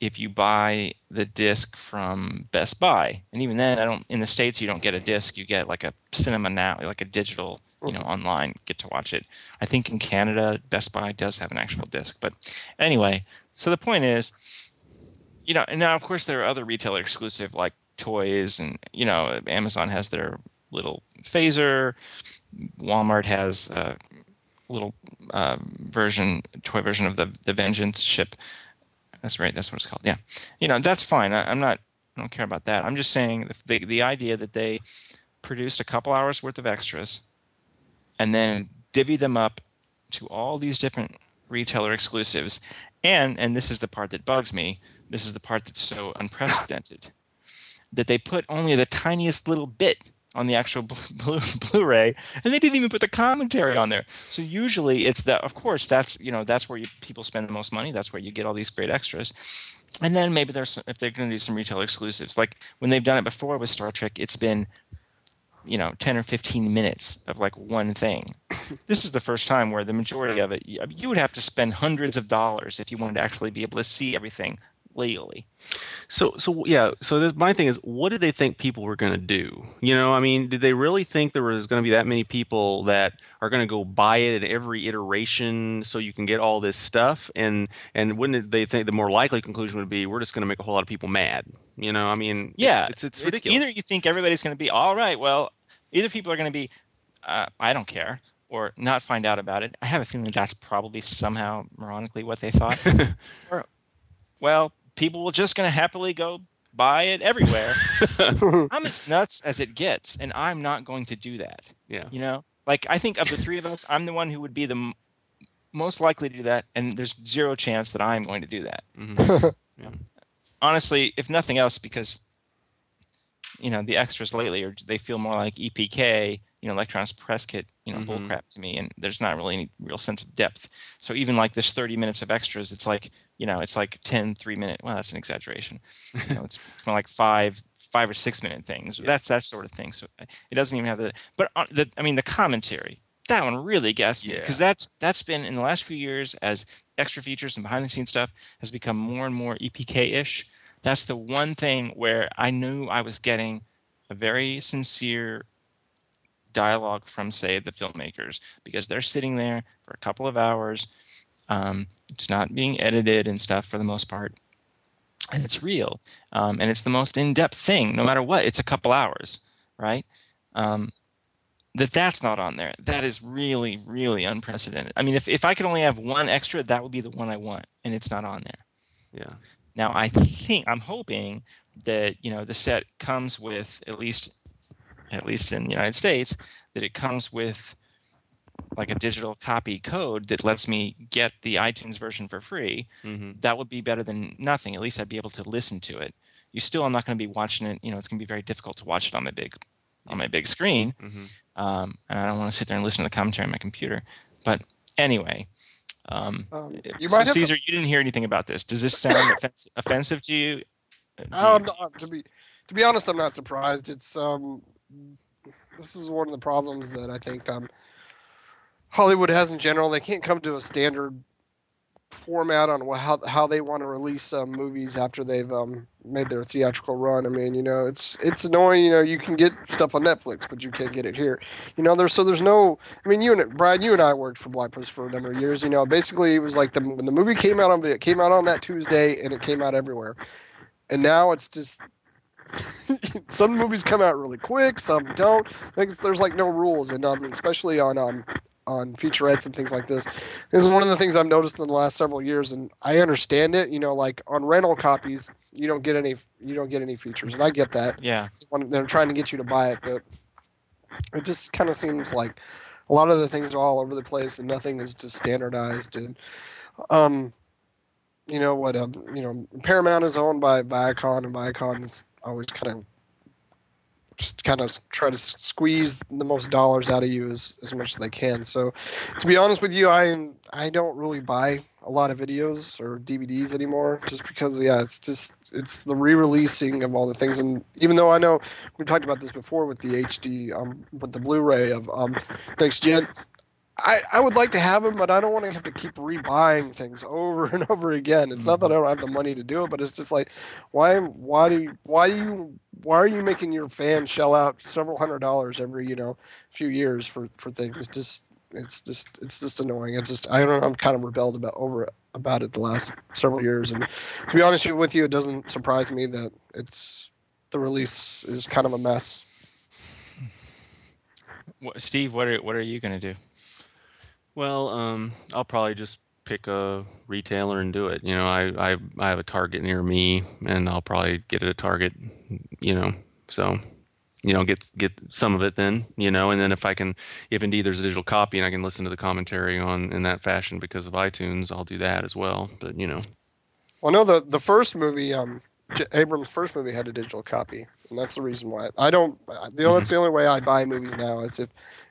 if you buy the disc from Best Buy. And even then, I don't in the states you don't get a disc, you get like a CinemaNow, like a digital, you know, online get to watch it. I think in Canada Best Buy does have an actual disc, but anyway, so the point is you know, and now of course there are other retailer exclusive like toys and you know, Amazon has their little phaser, Walmart has a little uh, version, toy version of the the Vengeance ship. That's right. That's what it's called. Yeah, you know that's fine. I, am not. I don't care about that. I'm just saying the the idea that they produced a couple hours worth of extras, and then divvy them up to all these different retailer exclusives, and and this is the part that bugs me. This is the part that's so unprecedented that they put only the tiniest little bit on the actual Blu- Blu-ray, and they didn't even put the commentary on there. So usually it's that. Of course, that's you know that's where you, people spend the most money. That's where you get all these great extras. And then maybe there's some, if they're going to do some retail exclusives, like when they've done it before with Star Trek, it's been you know 10 or 15 minutes of like one thing. this is the first time where the majority of it you would have to spend hundreds of dollars if you wanted to actually be able to see everything legally. So, so yeah. So this, my thing is, what did they think people were going to do? You know, I mean, did they really think there was going to be that many people that are going to go buy it at every iteration so you can get all this stuff? And and wouldn't they think the more likely conclusion would be we're just going to make a whole lot of people mad? You know, I mean, yeah, it's it's, it's ridiculous. either you think everybody's going to be all right. Well, either people are going to be, uh, I don't care, or not find out about it. I have a feeling that's probably somehow moronically what they thought. or, well, people will just going to happily go buy it everywhere. I'm as nuts as it gets, and I'm not going to do that. Yeah. You know, like I think of the three of us, I'm the one who would be the m- most likely to do that, and there's zero chance that I'm going to do that. Mhm. Yeah. Honestly, if nothing else, because you know the extras lately or do they feel more like EPK, you know, electronics press kit, you know, Mhm. bullcrap to me, and there's not really any real sense of depth. So even like this 30 minutes of extras, it's like you know, it's like 10 three minute. Well, that's an exaggeration. You know, it's more like five five or six minute things. That's that sort of thing. So uh, it doesn't even have the. But uh, the I mean the commentary. That one really gets me because Yeah. that's that's been in the last few years as extra features and behind the scenes stuff has become more and more EPK ish. That's the one thing where I knew I was getting a very sincere dialogue from say the filmmakers because they're sitting there for a couple of hours um, it's not being edited and stuff for the most part and it's real um, and it's the most in-depth thing no matter what it's a couple hours right? Um, that that's not on there. That is really really unprecedented. I mean if, if i could only have one extra that would be the one i want and it's not on there. Yeah. Now I think I'm hoping that you know the set comes with at least at least in the United States that it comes with like a digital copy code that lets me get the iTunes version for free. hmm That would be better than nothing. At least I'd be able to listen to it. You still, I'm not going to be watching it. You know, it's going to be very difficult to watch it on my big on my big screen, hmm um, and I don't want to sit there and listen to the commentary on my computer. But anyway. Um, Um, you so might have to- Caesar, you didn't hear anything about this. Does this sound offens- offensive to you? Uh, do you- to be to be honest, I'm not surprised. It's um, this is one of the problems that I think um, Hollywood has in general. They can't come to a standard format on how how they want to release um, movies after they've um, made their theatrical run. I mean, you know, it's it's annoying. You know, you can get stuff on Netflix, but you can't get it here. You know, there's so there's no. I mean, you and Brian, you and I worked for Black Post for a number of years. You know, basically it was like the when the movie came out on it came out on that Tuesday, and it came out everywhere. And now it's just some movies come out really quick, some don't. There's like no rules, and um, especially on um on featurettes and things like this. This is one of the things I've noticed in the last several years, and I understand it. You know, like on rental copies, you don't get any you don't get any features, and I get that yeah, when they're trying to get you to buy it, but it just kind of seems like a lot of the things are all over the place and nothing is just standardized. And um, you know what? Um, you know, Paramount is owned by Viacom, and Viacom is always kind of just kind of try to squeeze the most dollars out of you as, as much as they can. So, to be honest with you, I I don't really buy a lot of videos or DVDs anymore, just because yeah, it's just it's the re-releasing of all the things, and even though I know we talked about this before with the HD um with the Blu-ray of um next gen. I, I would like to have them, but I don't want to have to keep rebuying things over and over again. It's not that I don't have the money to do it, but it's just like, why why do you, why do you why are you making your fans shell out several hundred dollars every you know few years for for things? It's Just it's just it's just annoying. It's just I don't know. I'm kind of rebelled about over about it the last several years, and to be honest with you, it doesn't surprise me that it's the release is kind of a mess. Steve, what are what are you gonna do? Well, um, I'll probably just pick a retailer and do it. You know, I, I I have a Target near me, and I'll probably get it at Target. You know, so you know, get get some of it then. You know, and then if I can, if indeed there's a digital copy and I can listen to the commentary on in that fashion because of iTunes, I'll do that as well. But you know, Well, no, the the first movie, um, Abrams' first movie had a digital copy, and that's the reason why I don't. I- The that's the only way I buy movies now is if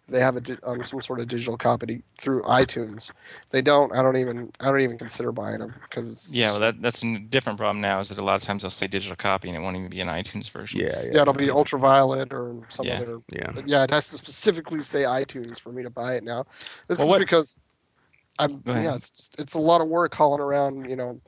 they have a di- um, some sort of digital copy through iTunes. If they don't. I don't even I don't even consider buying them because it's Yeah, well, that that's a different problem now. Is that a lot of times they'll say digital copy and it won't even be an iTunes version. yeah, yeah, yeah, it'll be ultraviolet or some Yeah. other. yeah. Yeah, it has to specifically say iTunes for me to buy it now. This Well, is what- because I'm yeah, it's just, it's a lot of work hauling around, you know.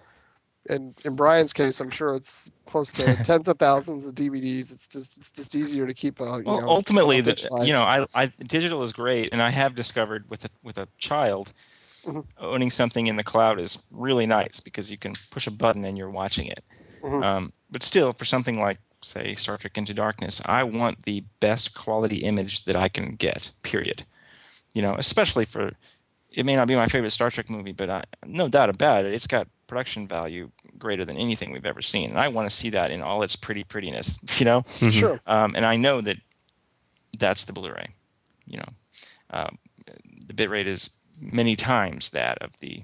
And in Brian's case, I'm sure it's close to tens of thousands of DVDs. It's just it's just easier to keep a you Well, know ultimately, the, you know, I, I digital is great, and I have discovered with a with a child, Mhm. owning something in the cloud is really nice because you can push a button and you're watching it. Mhm. Um, but still, for something like say Star Trek Into Darkness, I want the best quality image that I can get. Period. You know, especially for it may not be my favorite Star Trek movie, but I, no doubt about it, it's got production value greater than anything we've ever seen, and I want to see that in all its pretty prettiness. You know, sure. um, and I know that that's the Blu-ray. You know, um, the bitrate is many times that of the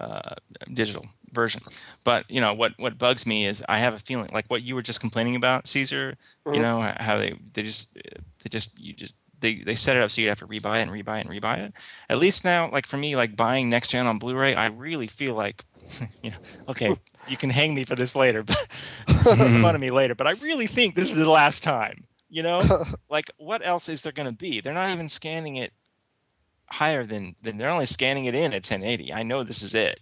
uh, digital version. But you know what what bugs me is I have a feeling like what you were just complaining about, Caesar. Mhm. You know how they they just they just you just they, they set it up so you have to rebuy it and rebuy it and rebuy it. At least now, like for me, like buying next gen on Blu-ray, I really feel like, you know, okay, you can hang me for this later, but fun of me later. But I really think this is the last time. You know, like what else is there going to be? They're not even scanning it higher than than they're only scanning it in at 1080. I know this is it.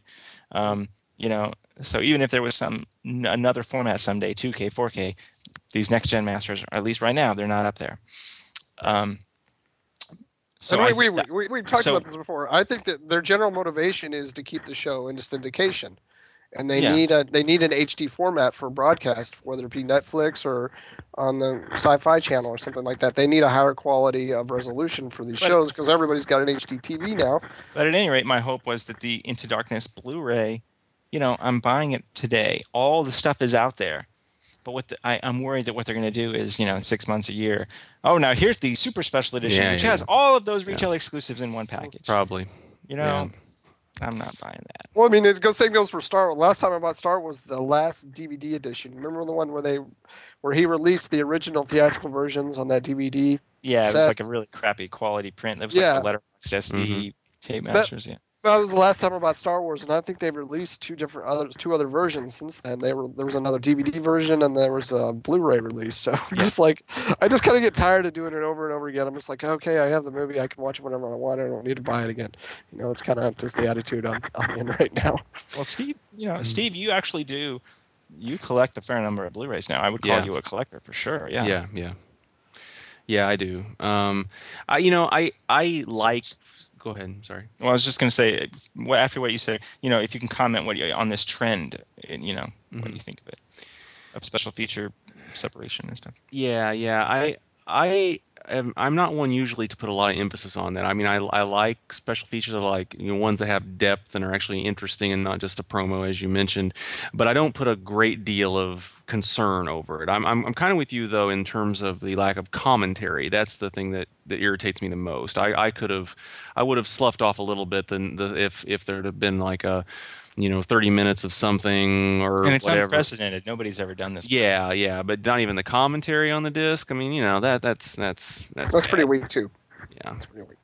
Um, you know, so even if there was some n- another format someday, 2K, 4K, these next gen masters, or at least right now, they're not up there. Um, so and we, we, we, we've talked so- about this before. I think that their general motivation is to keep the show into syndication, and they Yeah. need a they need an HD format for broadcast, whether it be Netflix or on the Sci-Fi Channel or something like that. They need a higher quality of resolution for these But- shows because everybody's got an HD TV now. But at any rate, my hope was that the Into Darkness Blu-ray, you know, I'm buying it today. All the stuff is out there. But what the, I, I'm worried that what they're going to do is, you know, in six months, a year. Oh, now here's the super special edition, Yeah, which yeah. has all of those retail exclusives in one package. Probably. You know, I'm not buying that. Well, I mean, it goes same goes for Star Wars. Last time I bought Star Wars, the last DVD edition. Remember the one where they, where he released the original theatrical versions on that DVD? Yeah, it was like a really crappy quality print. That was Yeah. like the letterbox SD mm-hmm. tape That- masters. Yeah. That was the last time I bought Star Wars, and I think they've released two different other two other versions since then. They were there was another DVD version and there was a Blu-ray release. So just like I just kind of get tired of doing it over and over again. I'm just like, okay, I have the movie, I can watch it whenever I want. I don't need to buy it again. You know, it's kind of just the attitude I'm, I'm in right now. Well, Steve, you know, Steve, you actually do. You collect a fair number of Blu-rays now. I would call Yeah. you a collector for sure. Yeah. Yeah, yeah, yeah. I do. Um, I you know I I like. Go ahead. Sorry. Well, I was just going to say, after what you said, you know, if you can comment what you, on this trend, and you know, what Mm-hmm. you think of it, of special feature separation and stuff. Yeah, yeah. I I am I'm not one usually to put a lot of emphasis on that. I mean, I I like special features. I like you know ones that have depth and are actually interesting and not just a promo, as you mentioned. But I don't put a great deal of concern over it. I'm, I'm, I'm kind of with you though in terms of the lack of commentary. That's the thing that, that irritates me the most. I, I could have, I would have sloughed off a little bit than the, if if there'd have been like a, you know, 30 minutes of something or and it's whatever. unprecedented. Nobody's ever done this. Yeah, yeah, but not even the commentary on the disc. I mean, you know, that that's that's that's That's pretty weak too. Yeah. That's pretty weak.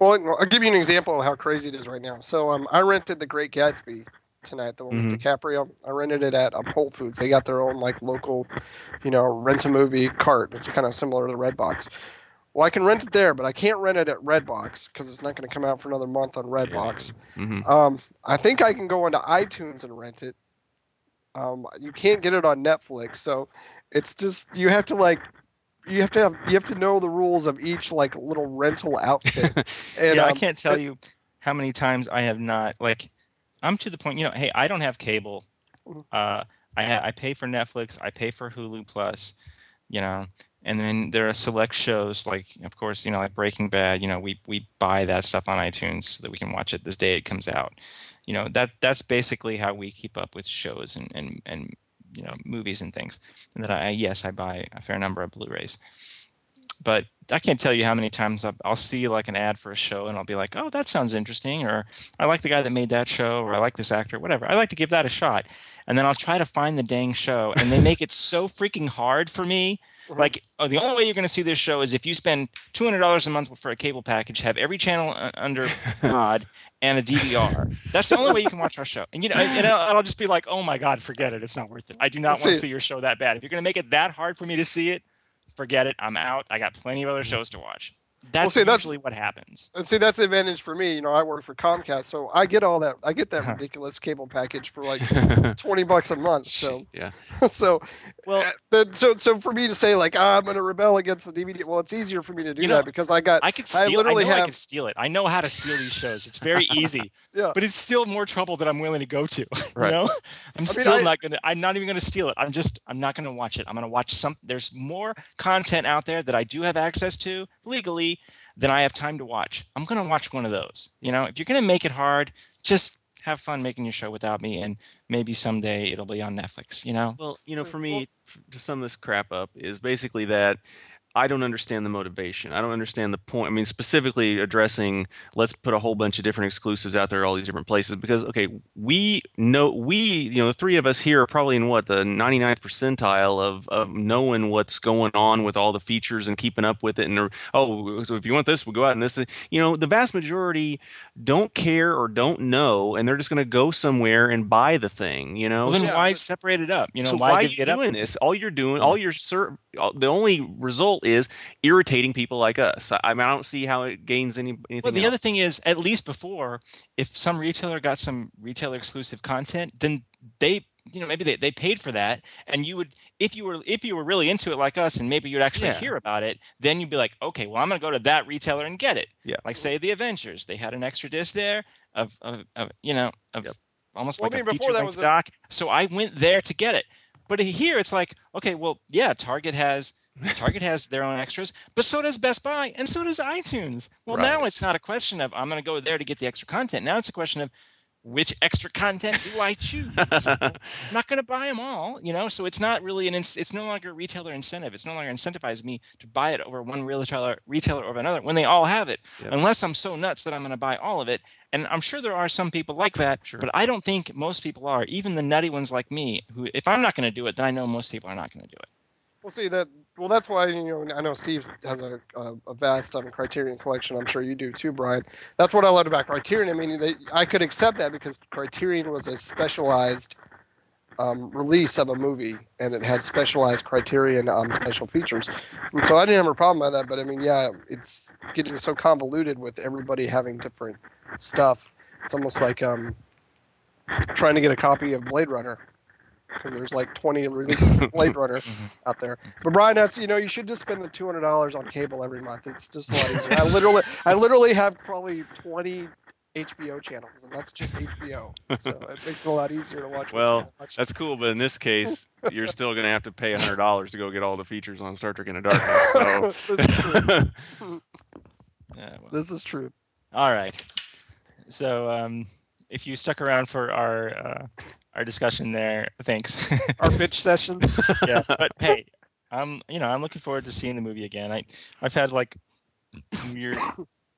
Well, I'll give you an example of how crazy it is right now. So, um, I rented The Great Gatsby tonight, the one with DiCaprio. I rented it at um, Whole Foods. They got their own like local, you know, rent a movie cart. It's kind of similar to the Redbox. Well, I can rent it there, but I can't rent it at Redbox because it's not going to come out for another month on Redbox. hmm Um, I think I can go onto iTunes and rent it. Um, you can't get it on Netflix, so it's just you have to like you have to have you have to know the rules of each like little rental outfit. And, yeah, I um, can't tell you how many times I have not like. I'm to the point, you know. Hey, I don't have cable. Mhm. Uh, I ha- I pay for Netflix. I pay for Hulu Plus. You know, and then there are select shows like, of course, you know, like Breaking Bad. You know, we we buy that stuff on iTunes so that we can watch it the day it comes out. You know, that that's basically how we keep up with shows and and and you know movies and things. And that I yes, I buy a fair number of Blu-rays but I can't tell you how many times I'll, I'll see like an ad for a show and I'll be like, oh, that sounds interesting, or I like the guy that made that show, or I like this actor, whatever. I like to give that a shot, and then I'll try to find the dang show, and they make it so freaking hard for me. Mhm. Like, oh, the only way you're going to see this show is if you spend two hundred dollars a month for a cable package, have every channel uh, under God, and a DVR. That's the only way you can watch our show. And you know, and I'll, I'll just be like, oh my God, forget it. It's not worth it. I do not want to see your show that bad. If you're going to make it that hard for me to see it, forget it. I'm out. I got plenty of other shows to watch. That's see, that's- what happens. And see, that's the advantage for me. You know, I work for Comcast, so I get all that. I get that ridiculous cable package for like twenty bucks a month. So, yeah. so, Well, uh, then, so, so for me to say like "Ah, I'm going to rebel against the DVD, well, it's easier for me to do You know, that because I got I could I steal. I, literally know I have- could steal it. I know how to steal these shows. It's very easy. Yeah. But it's still more trouble that I'm willing to go to. Right. You know, I'm mean, still I- not gonna. I'm not even gonna steal it. I'm just. I'm not gonna watch it. I'm gonna watch some. There's more content out there that I do have access to legally than I have time to watch. I'm gonna watch one of those. You know, if you're gonna make it hard, just have fun making your show without me, and maybe someday it'll be on Netflix. You know. Well, you know, So, for me, f- to sum this crap up, is basically that I don't understand the motivation. I don't understand the point. I mean, specifically addressing let's put a whole bunch of different exclusives out there, all these different places, because okay, we know we, you know, the three of us here are probably in what the 99th percentile of of knowing what's going on with all the features and keeping up with it. And oh, so if you want this, we'll go out and this. You know, the vast majority don't care or don't know, and they're just going to go somewhere and buy the thing. You know, Well, then yeah, why separate it up? You know, so why, why, are you it up? doing this? All you're doing, all you're ser- the only result is irritating people like us. I, I mean, I don't see how it gains any anything. Well, the other thing is, at least before, if some retailer got some retailer exclusive content, then they, you know, maybe they, they paid for that, and you would, if you were if you were really into it like us, and maybe you'd actually Yeah. hear about it, then you'd be like, okay, well, I'm gonna go to that retailer and get it. Yeah. Like say the Avengers, they had an extra disc there of, of, of you know, of Yep. almost Well, like I a mean, before feature that length was a- doc. So I went there to get it. But here it's like, okay, well, yeah, Target has Target has their own extras, but so does Best Buy and so does iTunes. Well, now it's not a question of I'm going to go there to get the extra content. Now it's a question of which extra content do I choose? I'm not going to buy them all, you know. So it's not really an ins- it's no longer a retailer incentive. It's no longer incentivize me to buy it over one retailer retailer over another when they all have it. Yep. Unless I'm so nuts that I'm going to buy all of it. And I'm sure there are some people like that, Sure. but I don't think most people are. Even the nutty ones like me, who if I'm not going to do it, then I know most people are not going to do it. Well, see that. Well, that's why you know. I know Steve has a, a, a vast um, Criterion collection. I'm sure you do too, Brian. That's what I loved about Criterion. I mean, they, I could accept that because Criterion was a specialized um, release of a movie, and it had specialized Criterion um, special features. And so I didn't have a problem with that. But I mean, yeah, it's getting so convoluted with everybody having different stuff. It's almost like um, trying to get a copy of Blade Runner because there's like 20 releases of Blade Runner out there. But Brian, that's you know you should just spend the two hundred dollars on cable every month. It's just a lot easier. I literally, I literally have probably 20 HBO channels, and that's just HBO. So it makes it a lot easier to watch. Well, watch. That's cool, but in this case, you're still going to have to pay hundred dollars to go get all the features on Star Trek Into Darkness. So, this, is true. Yeah, well. this is true. All right. So um, if you stuck around for our uh, our discussion there, thanks. Our bitch session. yeah, but hey, I'm you know I'm looking forward to seeing the movie again. I I've had like weird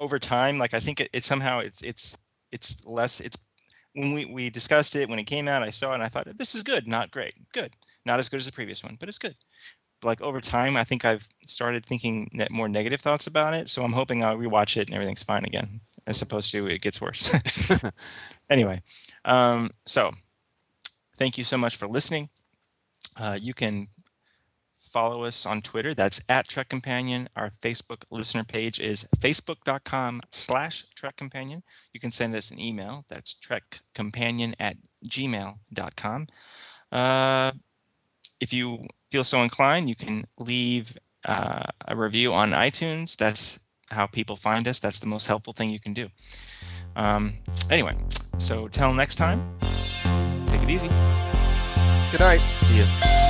over time. Like I think it, it somehow it's it's it's less. It's when we we discussed it when it came out. I saw it and I thought this is good, not great, good, not as good as the previous one, but it's good. Like over time, I think I've started thinking more negative thoughts about it. So I'm hoping I'll rewatch it and everything's fine again, as opposed to it gets worse. anyway, um, so thank you so much for listening. Uh, you can follow us on Twitter. That's at Trek Companion. Our Facebook listener page is facebook.com slash Trek Companion. You can send us an email. That's trekcompanion at gmail.com. Uh, if you feel so inclined, you can leave uh, a review on iTunes. That's how people find us. That's the most helpful thing you can do. Um, anyway, so till next time, take it easy. Good night. See ya.